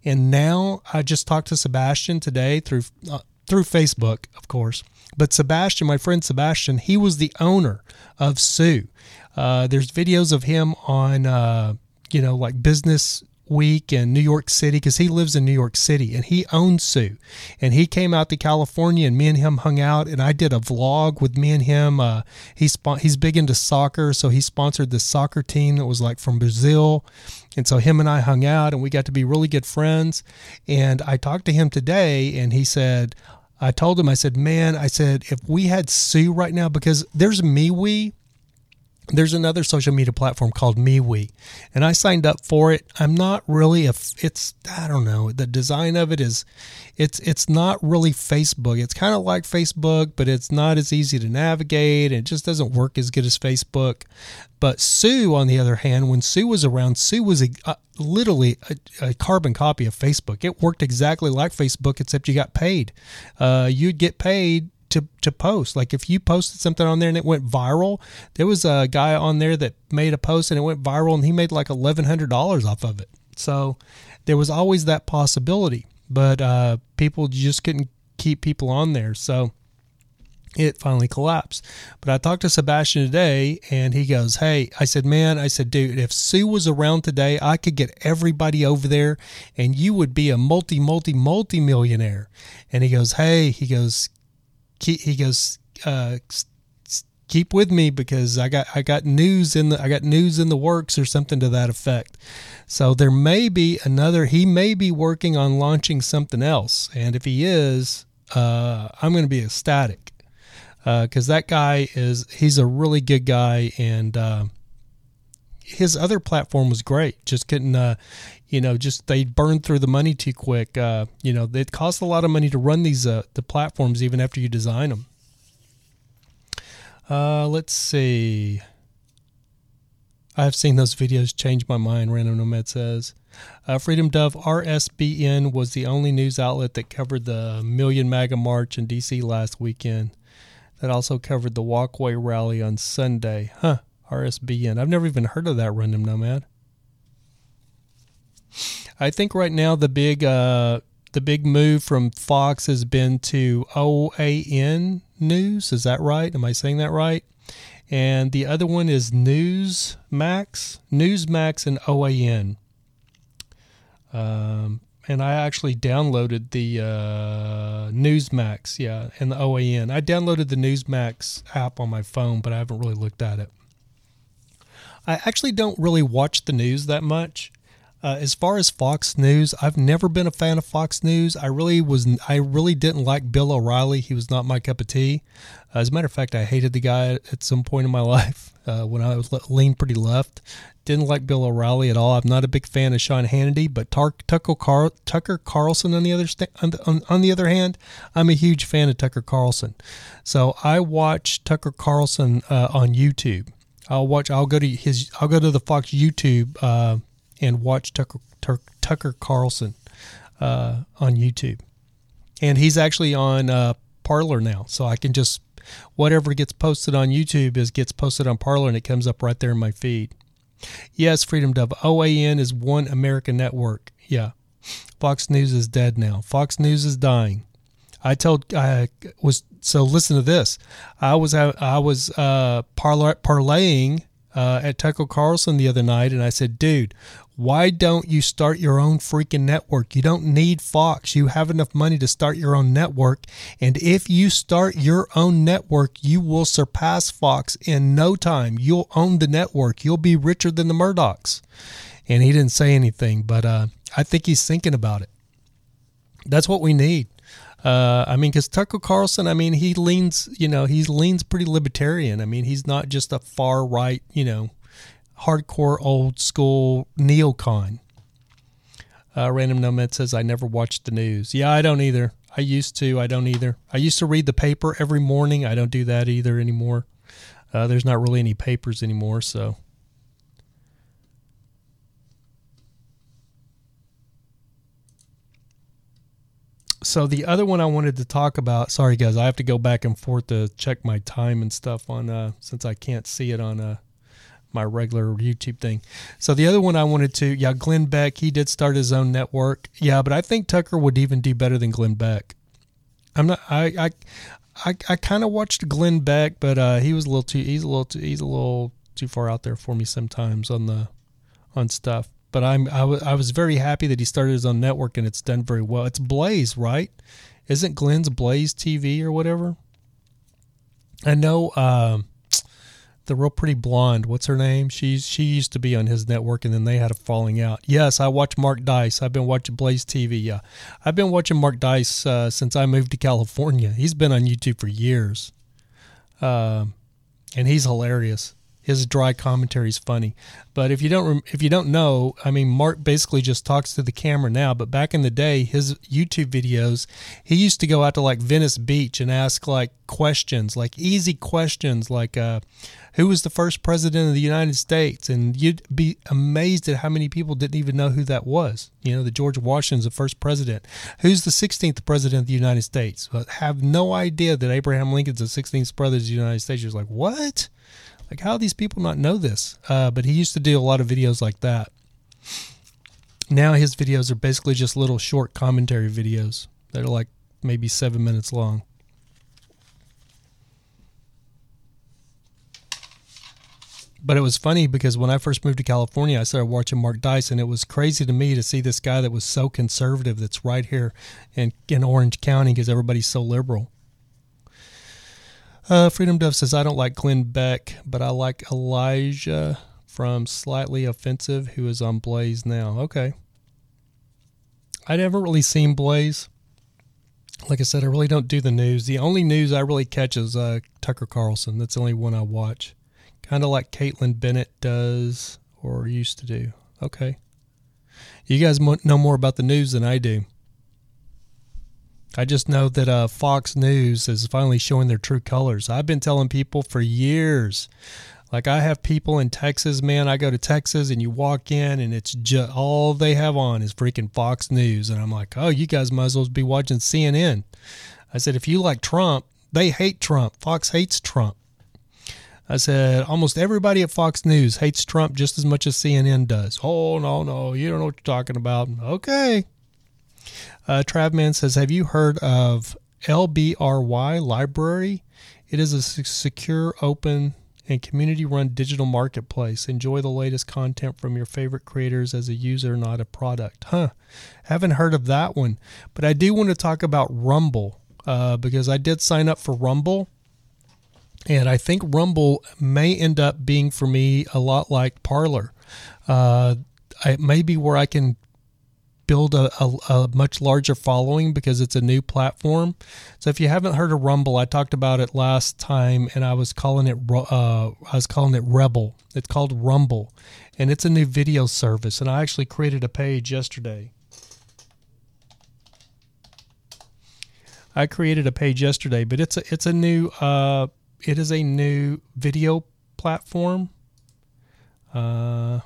And now I just talked to Sebastian today through uh, through Facebook, of course. But Sebastian, my friend Sebastian, he was the owner of Sue. Uh, there's videos of him on, uh, you know, like business week in New York City because he lives in New York City and he owns Sue. And he came out to California and me and him hung out and I did a vlog with me and him. Uh, he's, he's big into soccer, so he sponsored this soccer team that was like from Brazil. And so him and I hung out and we got to be really good friends. And I talked to him today and he said, I told him, I said, man, I said, if we had Sue right now, because there's MeWe, there's another social media platform called MeWe, and I signed up for it. I'm not really a. It's I don't know. The design of it is, it's it's not really Facebook. It's kind of like Facebook, but it's not as easy to navigate. It just doesn't work as good as Facebook. But Sue, on the other hand, when Sue was around, Sue was a, a literally a, a, carbon copy of Facebook. It worked exactly like Facebook, except you got paid. Uh, you'd get paid to to post. Like if you posted something on there and it went viral, there was a guy on there that made a post and it went viral and he made like eleven hundred dollars off of it. So there was always that possibility, but uh, people just couldn't keep people on there. So it finally collapsed. But I talked to Sebastian today and he goes, Hey, I said, man, I said, dude, if Sue was around today, I could get everybody over there and you would be a multi, multi, multi millionaire. And he goes, Hey, he goes, keep, he goes, uh, keep with me because I got I got news in the I got news in the works or something to that effect. So there may be another. He may be working on launching something else, and if he is, uh, I'm going to be ecstatic because uh, that guy is he's a really good guy and. Uh, his other platform was great. Just couldn't, uh, you know, just they burned through the money too quick. Uh, you know, it costs a lot of money to run these uh, the platforms even after you design them. Uh, let's see. I've seen those videos change my mind. Random Nomad says. Uh, Freedom Dove RSBN was the only news outlet that covered the Million MAGA March in D.C. last weekend. That also covered the WalkAway rally on Sunday. Huh. RSBN. I've never even heard of that Random Nomad. I think right now the big uh, the big move from Fox has been to OAN News. Is that right? Am I saying that right? And the other one is Newsmax, Newsmax, and OAN. Um, and I actually downloaded the uh, Newsmax, yeah, and the OAN. I downloaded the Newsmax app on my phone, but I haven't really looked at it. I actually don't really watch the news that much. Uh, as far as Fox News, I've never been a fan of Fox News. I really was. I really didn't like Bill O'Reilly. He was not my cup of tea. Uh, as a matter of fact, I hated the guy at some point in my life uh, when I was leaned pretty left. Didn't like Bill O'Reilly at all. I'm not a big fan of Sean Hannity, but Tar- Tucker, Tucker Carlson on the other st- on, the, on, on the other hand, I'm a huge fan of Tucker Carlson. So I watch Tucker Carlson uh, on YouTube. I'll watch. I'll go to his. I'll go to the Fox YouTube uh, and watch Tucker Tucker Carlson uh, on YouTube, and he's actually on uh, Parler now, so I can just whatever gets posted on YouTube is gets posted on Parler, and it comes up right there in my feed. Yes, Freedom Dove. OAN is one American network. Yeah, Fox News is dead now. Fox News is dying. I told I was so listen to this. I was I was uh, parla- parlaying uh, at Tucker Carlson the other night, and I said, "Dude, why don't you start your own freaking network? You don't need Fox. You have enough money to start your own network, and if you start your own network, you will surpass Fox in no time. You'll own the network. You'll be richer than the Murdochs." And he didn't say anything, but uh, I think he's thinking about it. That's what we need. Uh, I mean, because Tucker Carlson, I mean, he leans, you know, he leans pretty libertarian. I mean, he's not just a far right, you know, hardcore old school neocon. Uh, Random Nomad says, I never watched the news. Yeah, I don't either. I used to. I don't either. I used to read the paper every morning. I don't do that either anymore. Uh, there's not really any papers anymore, so so the other one I wanted to talk about. Sorry, guys, I have to go back and forth to check my time and stuff on uh, since I can't see it on uh, my regular YouTube thing. So the other one I wanted to, yeah, Glenn Beck. He did start his own network. Yeah, but I think Tucker would even do better than Glenn Beck. I'm not. I I I, I kind of watched Glenn Beck, but uh, he was a little too. He's a little too. He's a little too far out there for me sometimes on the on stuff. but I'm I, w- I was very happy that he started his own network and it's done very well. It's Blaze, right? Isn't Glenn's Blaze TV or whatever? I know um, the real pretty blonde. What's her name? She's she used to be on his network, and then they had a falling out. Yes, I watch Mark Dice. I've been watching Blaze TV. Yeah, I've been watching Mark Dice uh, since I moved to California. He's been on YouTube for years, um, and he's hilarious. His dry commentary is funny, but if you don't if you don't know, I mean, Mark basically just talks to the camera now. But back in the day, his YouTube videos, he used to go out to like Venice Beach and ask like questions, like easy questions, like uh, who was the first president of the United States, and you'd be amazed at how many people didn't even know who that was. You know, the George Washington's the first president. Who's the 16th president of the United States? But have no idea that Abraham Lincoln's the 16th president of the United States. You're like, what? Like, how do these people not know this? Uh, but he used to do a lot of videos like that. Now his videos are basically just little short commentary videos that are like maybe seven minutes long. But it was funny because when I first moved to California, I started watching Mark Dice, and it was crazy to me to see this guy that was so conservative that's right here in, in Orange County because everybody's so liberal. Uh, Freedom Dove says, I don't like Glenn Beck, but I like Elijah from Slightly Offensive, who is on Blaze now. Okay. I never really seen Blaze. Like I said, I really don't do the news. The only news I really catch is uh, Tucker Carlson. That's the only one I watch. Kind of like Kaitlin Bennett does or used to do. Okay. You guys know more about the news than I do. I just know that uh, Fox News is finally showing their true colors. I've been telling people for years. Like I have people in Texas, man. I go to Texas and you walk in and it's just all they have on is freaking Fox News, and I'm like, oh, you guys might as well be watching CNN. I said, if you like Trump, they hate Trump. Fox hates Trump. I said, almost everybody at Fox News hates Trump just as much as CNN does. Oh, no, no, you don't know what you're talking about. Okay. Uh, Travman says, Have you heard of LBRY Library? It is a secure, open, and community run digital marketplace. Enjoy the latest content from your favorite creators as a user, not a product. Huh. Haven't heard of that one. But I do want to talk about Rumble uh, because I did sign up for Rumble. And I think Rumble may end up being for me a lot like Parler. Uh, it may be where I can build a, a, a, much larger following because it's a new platform. So if you haven't heard of Rumble, I talked about it last time, and I was calling it uh, I was calling it Rebel. It's called Rumble, and it's a new video service. And I actually created a page yesterday. I created a page yesterday, but it's a it's a new uh, it is a new video platform. Uh,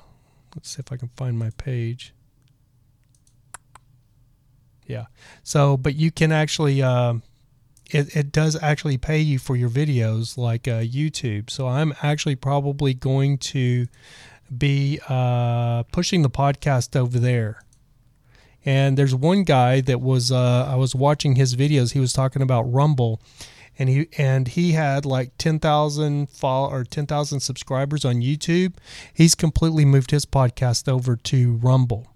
let's see if I can find my page. Yeah. So, but you can actually, uh, it, it does actually pay you for your videos like uh, YouTube. So I'm actually probably going to be uh, pushing the podcast over there. And there's one guy that was uh, I was watching his videos. He was talking about Rumble, and he and he had like ten thousand follow or ten thousand subscribers on YouTube. He's completely moved his podcast over to Rumble.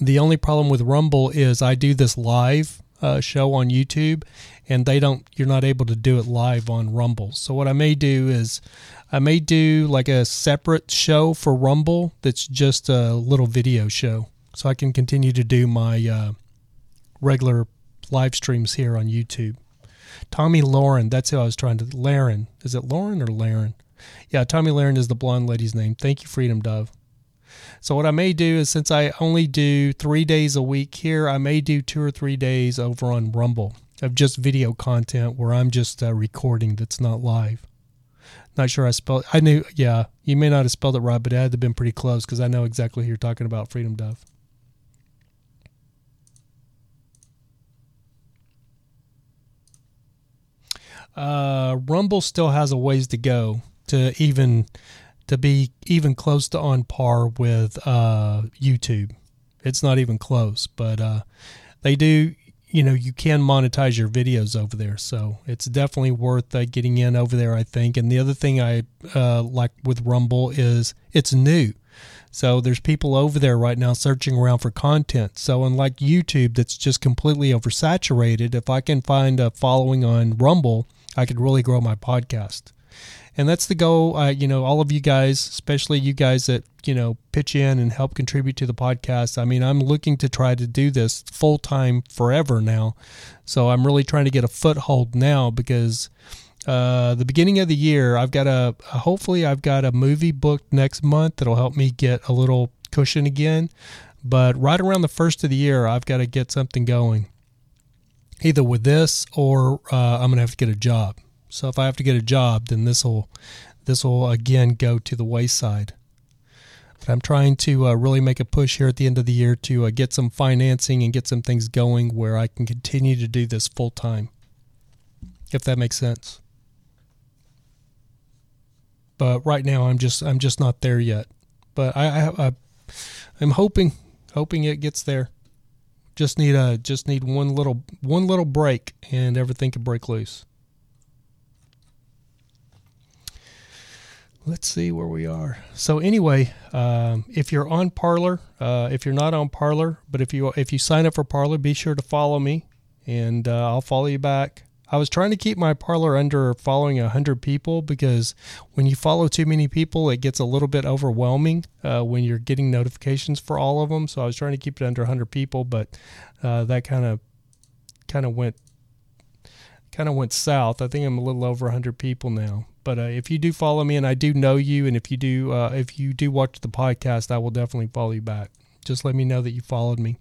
The only problem with Rumble is I do this live uh, show on YouTube, and they don't. You're not able to do it live on Rumble. So what I may do is, I may do like a separate show for Rumble that's just a little video show, so I can continue to do my uh, regular live streams here on YouTube. Tomi Lauren, that's who I was trying to. Laren, is it Lauren or Laren? Yeah, Tomi Lahren is the blonde lady's name. Thank you, Freedom Dove. So what I may do is since I only do three days a week here, I may do two or three days over on Rumble of just video content where I'm just uh, recording that's not live. Not sure I spelled. I knew. Yeah, you may not have spelled it right, but it had to have been pretty close because I know exactly who you're talking about. Freedom Dove. Uh, Rumble still has a ways to go to even to be even close to on par with uh, YouTube. It's not even close, but uh, they do. You know, you can monetize your videos over there, so it's definitely worth uh, getting in over there. I think. And the other thing I uh, like with Rumble is it's new. So there's people over there right now searching around for content. So unlike YouTube, that's just completely oversaturated, if I can find a following on Rumble, I could really grow my podcast. And that's the goal. Uh, you know, all of you guys, especially you guys that you know pitch in and help contribute to the podcast. I mean, I'm looking to try to do this full time forever now. So I'm really trying to get a foothold now because uh, the beginning of the year, I've got a hopefully I've got a movie booked next month that'll help me get a little cushion again. But right around the first of the year, I've got to get something going, either with this or uh, I'm gonna have to get a job. So if I have to get a job, then this will this will again go to the wayside. But I'm trying to uh, really make a push here at the end of the year to uh, get some financing and get some things going where I can continue to do this full time. If that makes sense. But right now, I'm just I'm just not there yet. But I, I, I I'm hoping hoping it gets there. Just need a just need one little one little break and everything can break loose. Let's see where we are. So anyway, um, if you're on Parler, uh, if you're not on Parler, but if you if you sign up for Parler, be sure to follow me, and uh, I'll follow you back. I was trying to keep my Parler under following a hundred people because when you follow too many people, it gets a little bit overwhelming uh, when you're getting notifications for all of them. So I was trying to keep it under hundred people, but uh, that kind of kind of went kind of went south. I think I'm a little over 100 people now. But uh, if you do follow me, and I do know you, and if you do, uh, if you do watch the podcast, I will definitely follow you back. Just let me know that you followed me.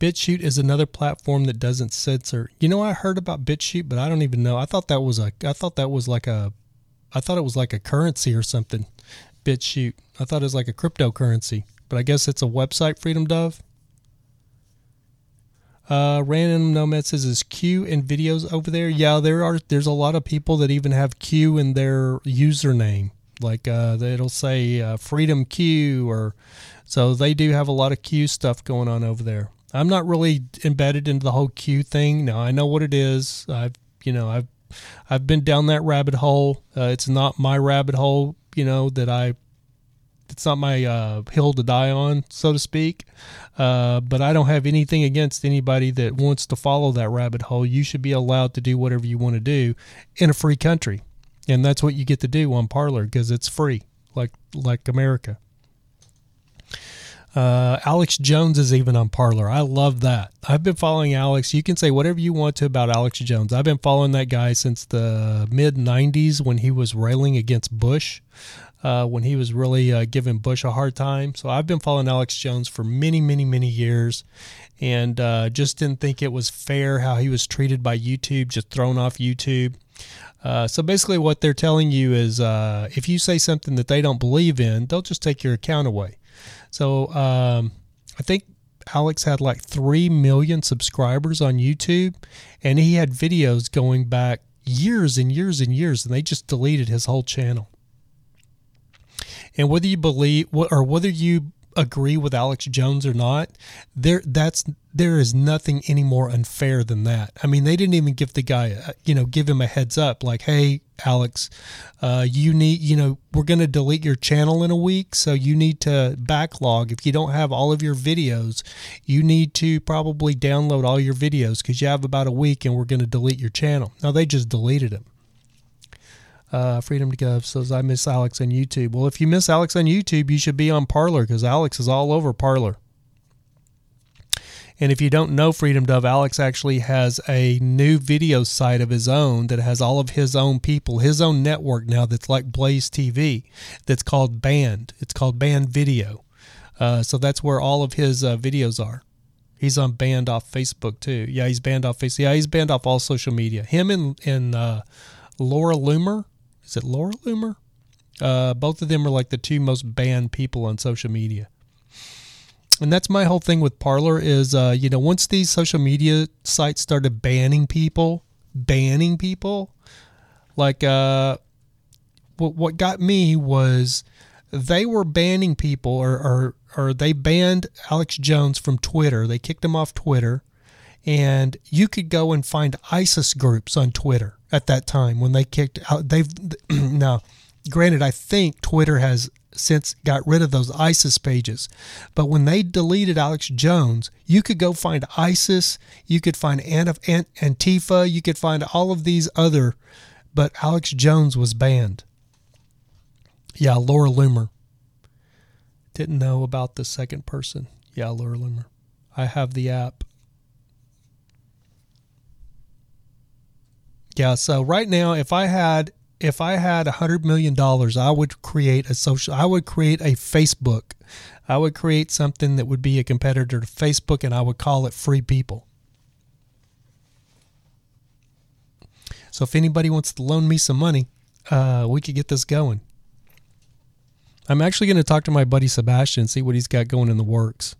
BitChute is another platform that doesn't censor. You know, I heard about BitChute, but I don't even know. I thought that was a. I thought that was like a. I thought it was like a currency or something. BitChute. I thought it was like a cryptocurrency, but I guess it's a website. Freedom Dove. Uh, Random says, "Is Q in videos over there?" Yeah, there are. There's a lot of people that even have Q in their username. Like uh, it'll say uh, Freedom Q, or so they do have a lot of Q stuff going on over there. I'm not really embedded into the whole Q thing. Now I know what it is. I've you know I've I've been down that rabbit hole. Uh, it's not my rabbit hole, you know, that I it's not my uh, hill to die on, so to speak. Uh, but I don't have anything against anybody that wants to follow that rabbit hole. You should be allowed to do whatever you want to do in a free country, and that's what you get to do on Parler because it's free, like like America. Uh, Alex Jones is even on Parler. I love that. I've been following Alex. You can say whatever you want to about Alex Jones. I've been following that guy since the mid 90s when he was railing against Bush uh, when he was really uh, giving Bush a hard time. So I've been following Alex Jones for many, many, many years and uh, just didn't think it was fair how he was treated by YouTube, just thrown off YouTube. Uh, so basically, what they're telling you is uh, if you say something that they don't believe in, they'll just take your account away. So um, I think Alex had like 3 million subscribers on YouTube, and he had videos going back years and years and years, and they just deleted his whole channel. And whether you believe or whether you agree with Alex Jones or not, there that's there is nothing any more unfair than that. I mean, they didn't even give the guy, uh, you know, give him a heads up, like, "Hey, Alex, uh, you need, you know, we're going to delete your channel in a week, so you need to backlog. If you don't have all of your videos, you need to probably download all your videos because you have about a week, and we're going to delete your channel." Now they just deleted him. Uh, Freedom to Gov says, I miss Alex on YouTube. Well, if you miss Alex on YouTube, you should be on Parler because Alex is all over Parler. And if you don't know Freedom Dove, Alex actually has a new video site of his own that has all of his own people, his own network now that's like Blaze TV that's called Banned. It's called Banned Video. Uh, so that's where all of his uh, videos are. He's on banned off Facebook too. Yeah, he's banned off Facebook. Yeah, he's banned off all social media. Him and, and uh, Laura Loomer is it Laura Loomer? Uh, both of them are like the two most banned people on social media. And that's my whole thing with Parler is, uh, you know, once these social media sites started banning people, banning people, like uh, what what got me was they were banning people, or or or they banned Alex Jones from Twitter. They kicked him off Twitter, and you could go and find ISIS groups on Twitter at that time when they kicked out. They've now, granted, I think Twitter has since got rid of those ISIS pages. But when they deleted Alex Jones, you could go find ISIS, you could find Antifa, you could find all of these other, but Alex Jones was banned. Yeah, Laura Loomer. Didn't know about the second person. Yeah, Laura Loomer. I have the app. Yeah, so right now if I had if I had a hundred million dollars, I would create a social. I would create a Facebook. I would create something that would be a competitor to Facebook, and I would call it Free People. So if anybody wants to loan me some money, uh, we could get this going. I'm actually going to talk to my buddy Sebastian, and see what he's got going in the works.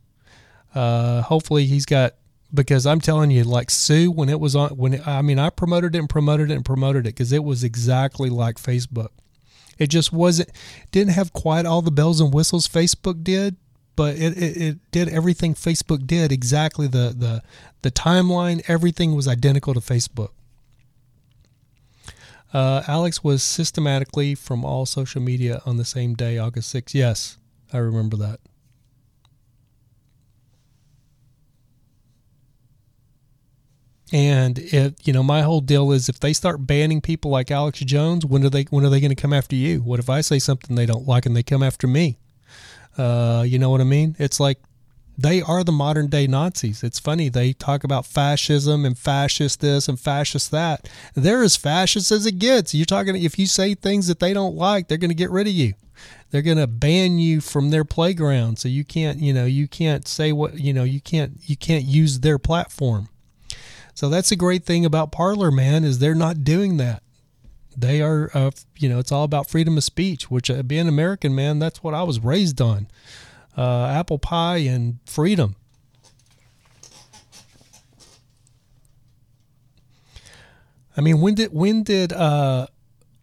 Uh, hopefully, he's got because I'm telling you, like Sue, when it was on, when it, I mean, I promoted it and promoted it and promoted it because it was exactly like Facebook. It just wasn't, didn't have quite all the bells and whistles Facebook did, but it, it, it did everything Facebook did exactly. The the the timeline, everything was identical to Facebook. Uh, Alex was systematically from all social media on the same day, August 6th. Yes, I remember that. And if you know, my whole deal is if they start banning people like Alex Jones, when are they when are they going to come after you? What if I say something they don't like and they come after me? Uh, you know what I mean? It's like they are the modern day Nazis. It's funny they talk about fascism and fascist this and fascist that. They're as fascist as it gets. You're talking if you say things that they don't like, they're going to get rid of you. They're going to ban you from their playground, so you can't, you know, you can't say what, you know, you can't you can't use their platform. So that's a great thing about Parler, man, is they're not doing that. They are, uh, you know, it's all about freedom of speech, which uh, being American, man, that's what I was raised on. Uh, apple pie and freedom. I mean, when did when did uh,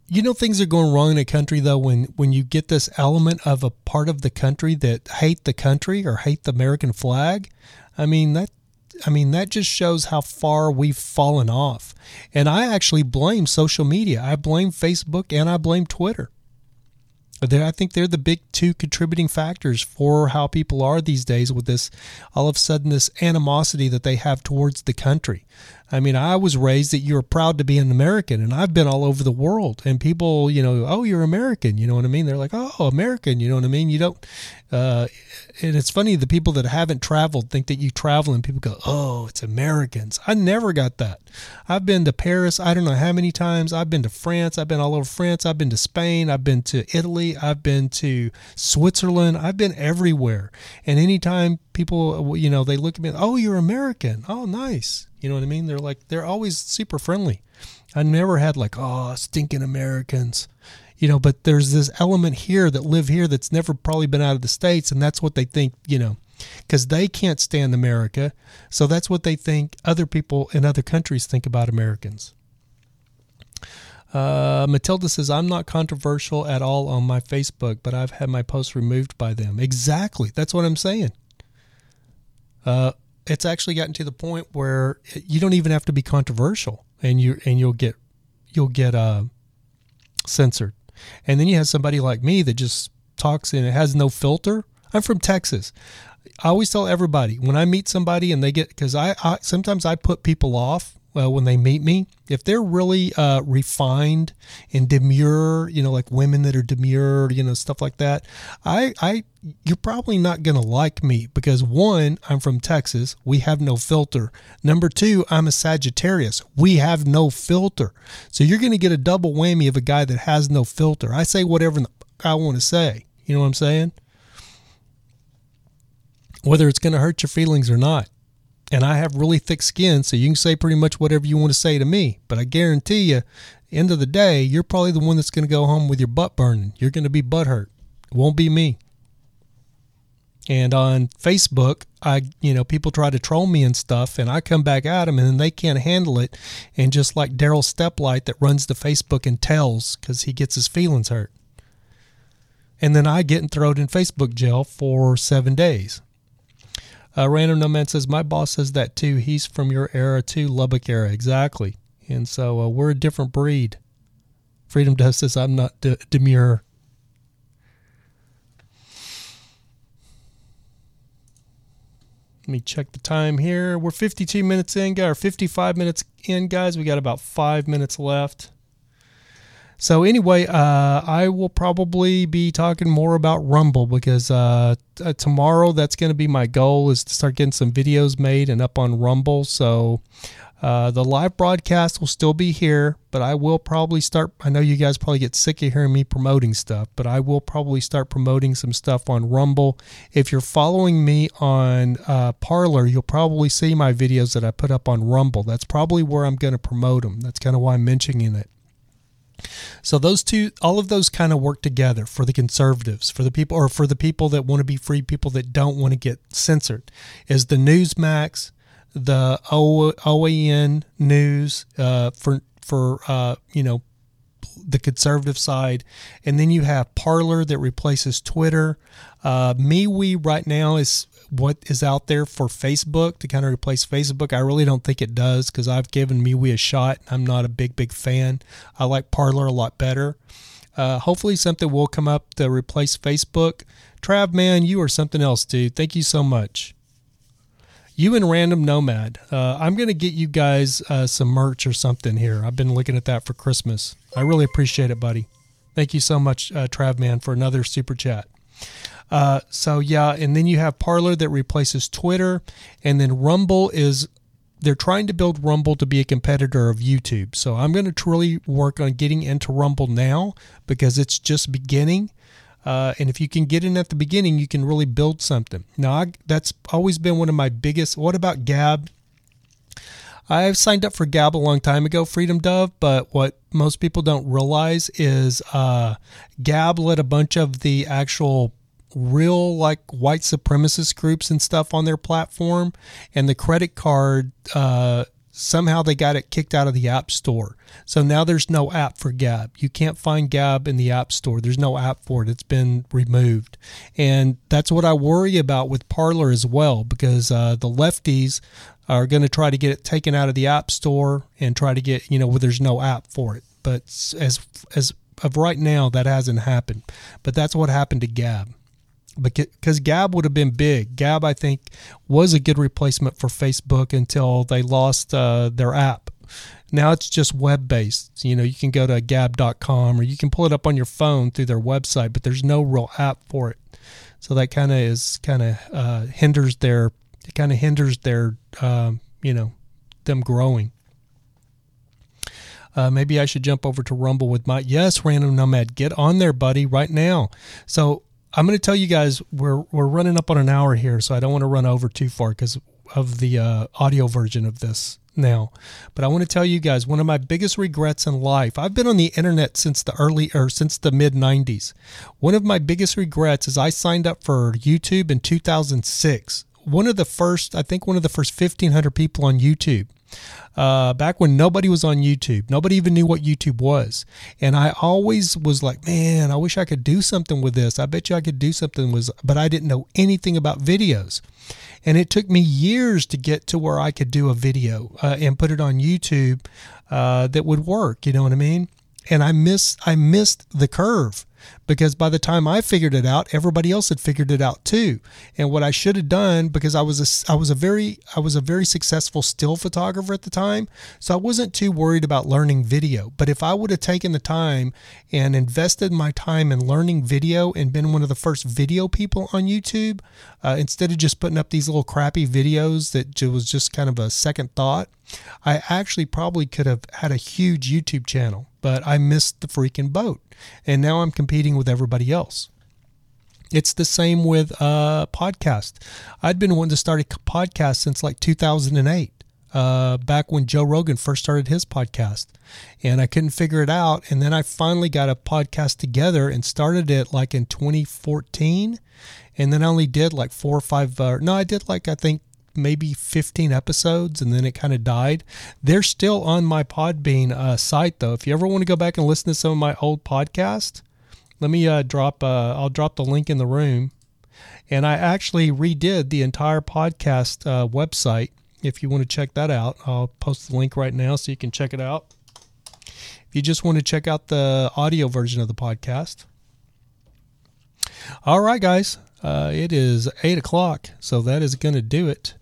you know things are going wrong in a country though when when you get this element of a part of the country that hate the country or hate the American flag? I mean that I mean, that just shows how far we've fallen off. And I actually blame social media. I blame Facebook and I blame Twitter. I think they're the big two contributing factors for how people are these days with this all of a sudden this animosity that they have towards the country. I mean, I was raised that you're proud to be an American, and I've been all over the world, and people, you know, oh, you're American, you know what I mean? They're like, oh, American, you know what I mean? You don't, uh, and it's funny the people that haven't traveled think that you travel and people go oh it's americans. I never got that. I've been to paris i don't know how many times. I've been to france i've been all over france i've been to spain i've been to italy i've been to switzerland i've been everywhere. And anytime people you know they look at me oh you're american. Oh nice you know what i mean they're like they're always super friendly i never had like oh stinking americans you know, but there's this element here that live here that's never probably been out of the States, and that's what they think, you know, because they can't stand America. So that's what they think other people in other countries think about Americans. Uh, Matilda says, I'm not controversial at all on my Facebook, but I've had my posts removed by them. Exactly. That's what I'm saying. Uh, it's actually gotten to the point where you don't even have to be controversial and you and you'll get you'll get uh, censored. And then you have somebody like me that just talks and it has no filter. I'm from Texas. I always tell everybody when I meet somebody and they get because I, I, sometimes I put people off uh, when they meet me if they're really uh, refined and demure, you know, like women that are demure, you know, stuff like that. I I you're probably not to like me because one, I'm from Texas. We have no filter. Number two, I'm a Sagittarius. We have no filter. So you're to get a double whammy of a guy that has no filter. I say whatever I want to say. You know what I'm saying? Whether it's to hurt your feelings or not. And I have really thick skin, so you can say pretty much whatever you want to say to me. But I guarantee you, end of the day, you're probably the one that's going to go home with your butt burning. You're going to be butt hurt. It won't be me. And on Facebook, I you know people try to troll me and stuff, and I come back at them, and then they can't handle it. And just like Daryl Steplight that runs the Facebook and tells because he gets his feelings hurt, and then I get thrown in Facebook jail for seven days. Uh, Random Nomad says, My boss says that too. He's from your era too, Lubbock era. Exactly. And so uh, we're a different breed. Freedom Dove says, I'm not de- demure. Let me check the time here. We're 52 minutes in, guys, our 55 minutes in, guys. We got about five minutes left. So anyway, uh, I will probably be talking more about Rumble because uh, t- tomorrow that's going to be my goal is to start getting some videos made and up on Rumble. So uh, the live broadcast will still be here, but I will probably start. I know you guys probably get sick of hearing me promoting stuff, but I will probably start promoting some stuff on Rumble. If you're following me on uh, Parler, you'll probably see my videos that I put up on Rumble. That's probably where I'm going to promote them. That's kind of why I'm mentioning it. So those two, all of those kind of work together for the conservatives, for the people, or for the people that want to be free, people that don't want to get censored, is the Newsmax, the OAN news uh, for for uh, you know the conservative side, and then you have Parler that replaces Twitter. Uh, MeWe right now is what is out there for Facebook to kind of replace Facebook. I really don't think it does because I've given MeWe a shot. I'm not a big big fan. I like Parler a lot better. Uh, hopefully something will come up to replace Facebook. Trav, man, you are something else, dude. Thank you so much. You and Random Nomad. Uh, I'm going to get you guys uh, some merch or something here. I've been looking at that for Christmas. I really appreciate it, buddy. Thank you so much, uh, Trav Man, for another super chat. Uh, so yeah, and then you have Parler that replaces Twitter, and then Rumble is they're trying to build Rumble to be a competitor of YouTube. So I'm going to truly work on getting into Rumble now because it's just beginning. Uh, and if you can get in at the beginning, you can really build something. Now, I, that's always been one of my biggest. What about Gab? I've signed up for Gab a long time ago, Freedom Dove, but what most people don't realize is uh, Gab let a bunch of the actual real like white supremacist groups and stuff on their platform, and the credit card uh, somehow they got it kicked out of the app store. So now there's no app for Gab. You can't find Gab in the app store. There's no app for it. It's been removed. And that's what I worry about with Parler as well, because uh, the lefties are going to try to get it taken out of the app store and try to get, you know, where there's no app for it. But as, as of right now, that hasn't happened. But that's what happened to Gab because Gab would have been big. Gab, I think, was a good replacement for Facebook until they lost uh, their app. Now it's just web based. You know, you can go to gab.com or you can pull it up on your phone through their website, but there's no real app for it. So that kind of is kind of uh, hinders their it kind of hinders their um, you know them growing. Uh, maybe I should jump over to Rumble with my yes, random nomad. Get on there, buddy, right now. So I'm going to tell you guys we're we're running up on an hour here, so I don't want to run over too far because of the uh, audio version of this now. But I want to tell you guys one of my biggest regrets in life. I've been on the internet since the early or since the mid 90s. One of my biggest regrets is I signed up for YouTube in 2006. One of the first, I think, one of the first 1,500 people on YouTube uh, back when nobody was on YouTube. Nobody even knew what YouTube was. And I always was like, man, I wish I could do something with this. I bet you I could do something with, but I didn't know anything about videos. And it took me years to get to where I could do a video uh, and put it on YouTube uh, that would work. You know what I mean? And I miss I missed the curve because by the time I figured it out, everybody else had figured it out too. And what I should have done because I was a I was a very I was a very successful still photographer at the time, so I wasn't too worried about learning video. But if I would have taken the time and invested my time in learning video and been one of the first video people on YouTube, uh, instead of just putting up these little crappy videos that was just kind of a second thought, I actually probably could have had a huge YouTube channel. But I missed the freaking boat and now I'm competing with everybody else. It's the same with uh, podcast. I'd been wanting to start a podcast since like 2008, uh, back when Joe Rogan first started his podcast, and I couldn't figure it out. And then I finally got a podcast together and started it like in 2014, and then I only did like four or five. Uh, no, I did like I think maybe 15 episodes and then it kind of died. They're still on my Podbean uh, site though. If you ever want to go back and listen to some of my old podcast, let me uh, drop. Uh, I'll drop the link in the room. And I actually redid the entire podcast uh, website. If you want to check that out, I'll post the link right now so you can check it out. If you just want to check out the audio version of the podcast. All right, guys. Uh, it is 8 o'clock, so that is going to do it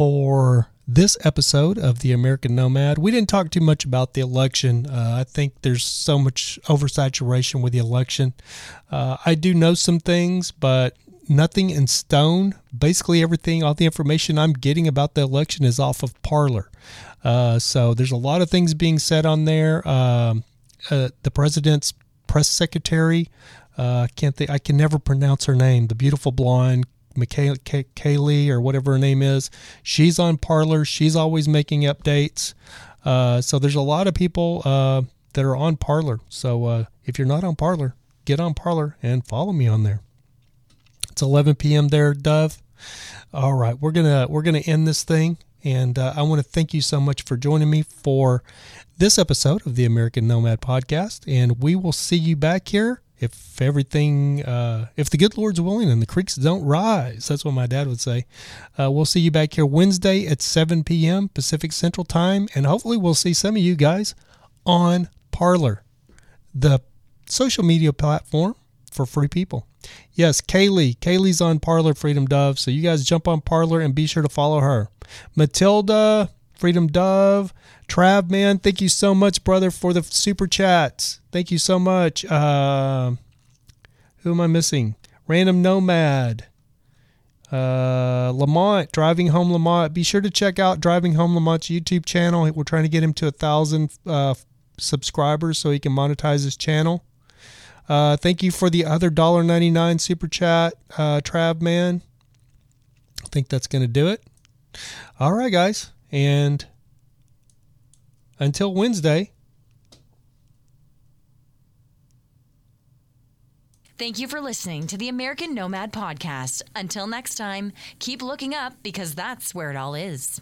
for this episode of the American Nomad. We didn't talk too much about the election. Uh, I think there's so much oversaturation with the election. Uh, I do know some things, but nothing in stone. Basically, everything, all the information I'm getting about the election is off of Parler. Uh, so there's a lot of things being said on there. Um, uh, the president's press secretary, uh, can't think, I can never pronounce her name. The beautiful blonde Kaylee or whatever her name is. She's on Parler. She's always making updates. Uh, so there's a lot of people uh, that are on Parler. So uh, if you're not on Parler, get on Parler and follow me on there. It's 11 p.m. there, Dove. All right, we're gonna we're gonna end this thing, and uh, I want to thank you so much for joining me for this episode of the American Nomad Podcast, and we will see you back here if everything, uh, if the good Lord's willing and the creeks don't rise, that's what my dad would say. Uh, we'll see you back here Wednesday at 7 p.m. Pacific Central Time, and hopefully we'll see some of you guys on Parler, the social media platform for free people. Yes, Kaylee. Kaylee's on Parler Freedom Dove, so you guys jump on Parler and be sure to follow her. Matilda, Freedom Dove, Trav, man, thank you so much, brother, for the super chats. Thank you so much. Uh, who am I missing? Random Nomad. Uh, Lamont, Driving Home Lamont. Be sure to check out Driving Home Lamont's YouTube channel. We're trying to get him to a thousand uh, subscribers so he can monetize his channel. Uh, thank you for the other $1.99 super chat, uh, Trav man. I think that's going to do it. All right, guys. And until Wednesday. Thank you for listening to the American Nomad Podcast. Until next time, keep looking up because that's where it all is.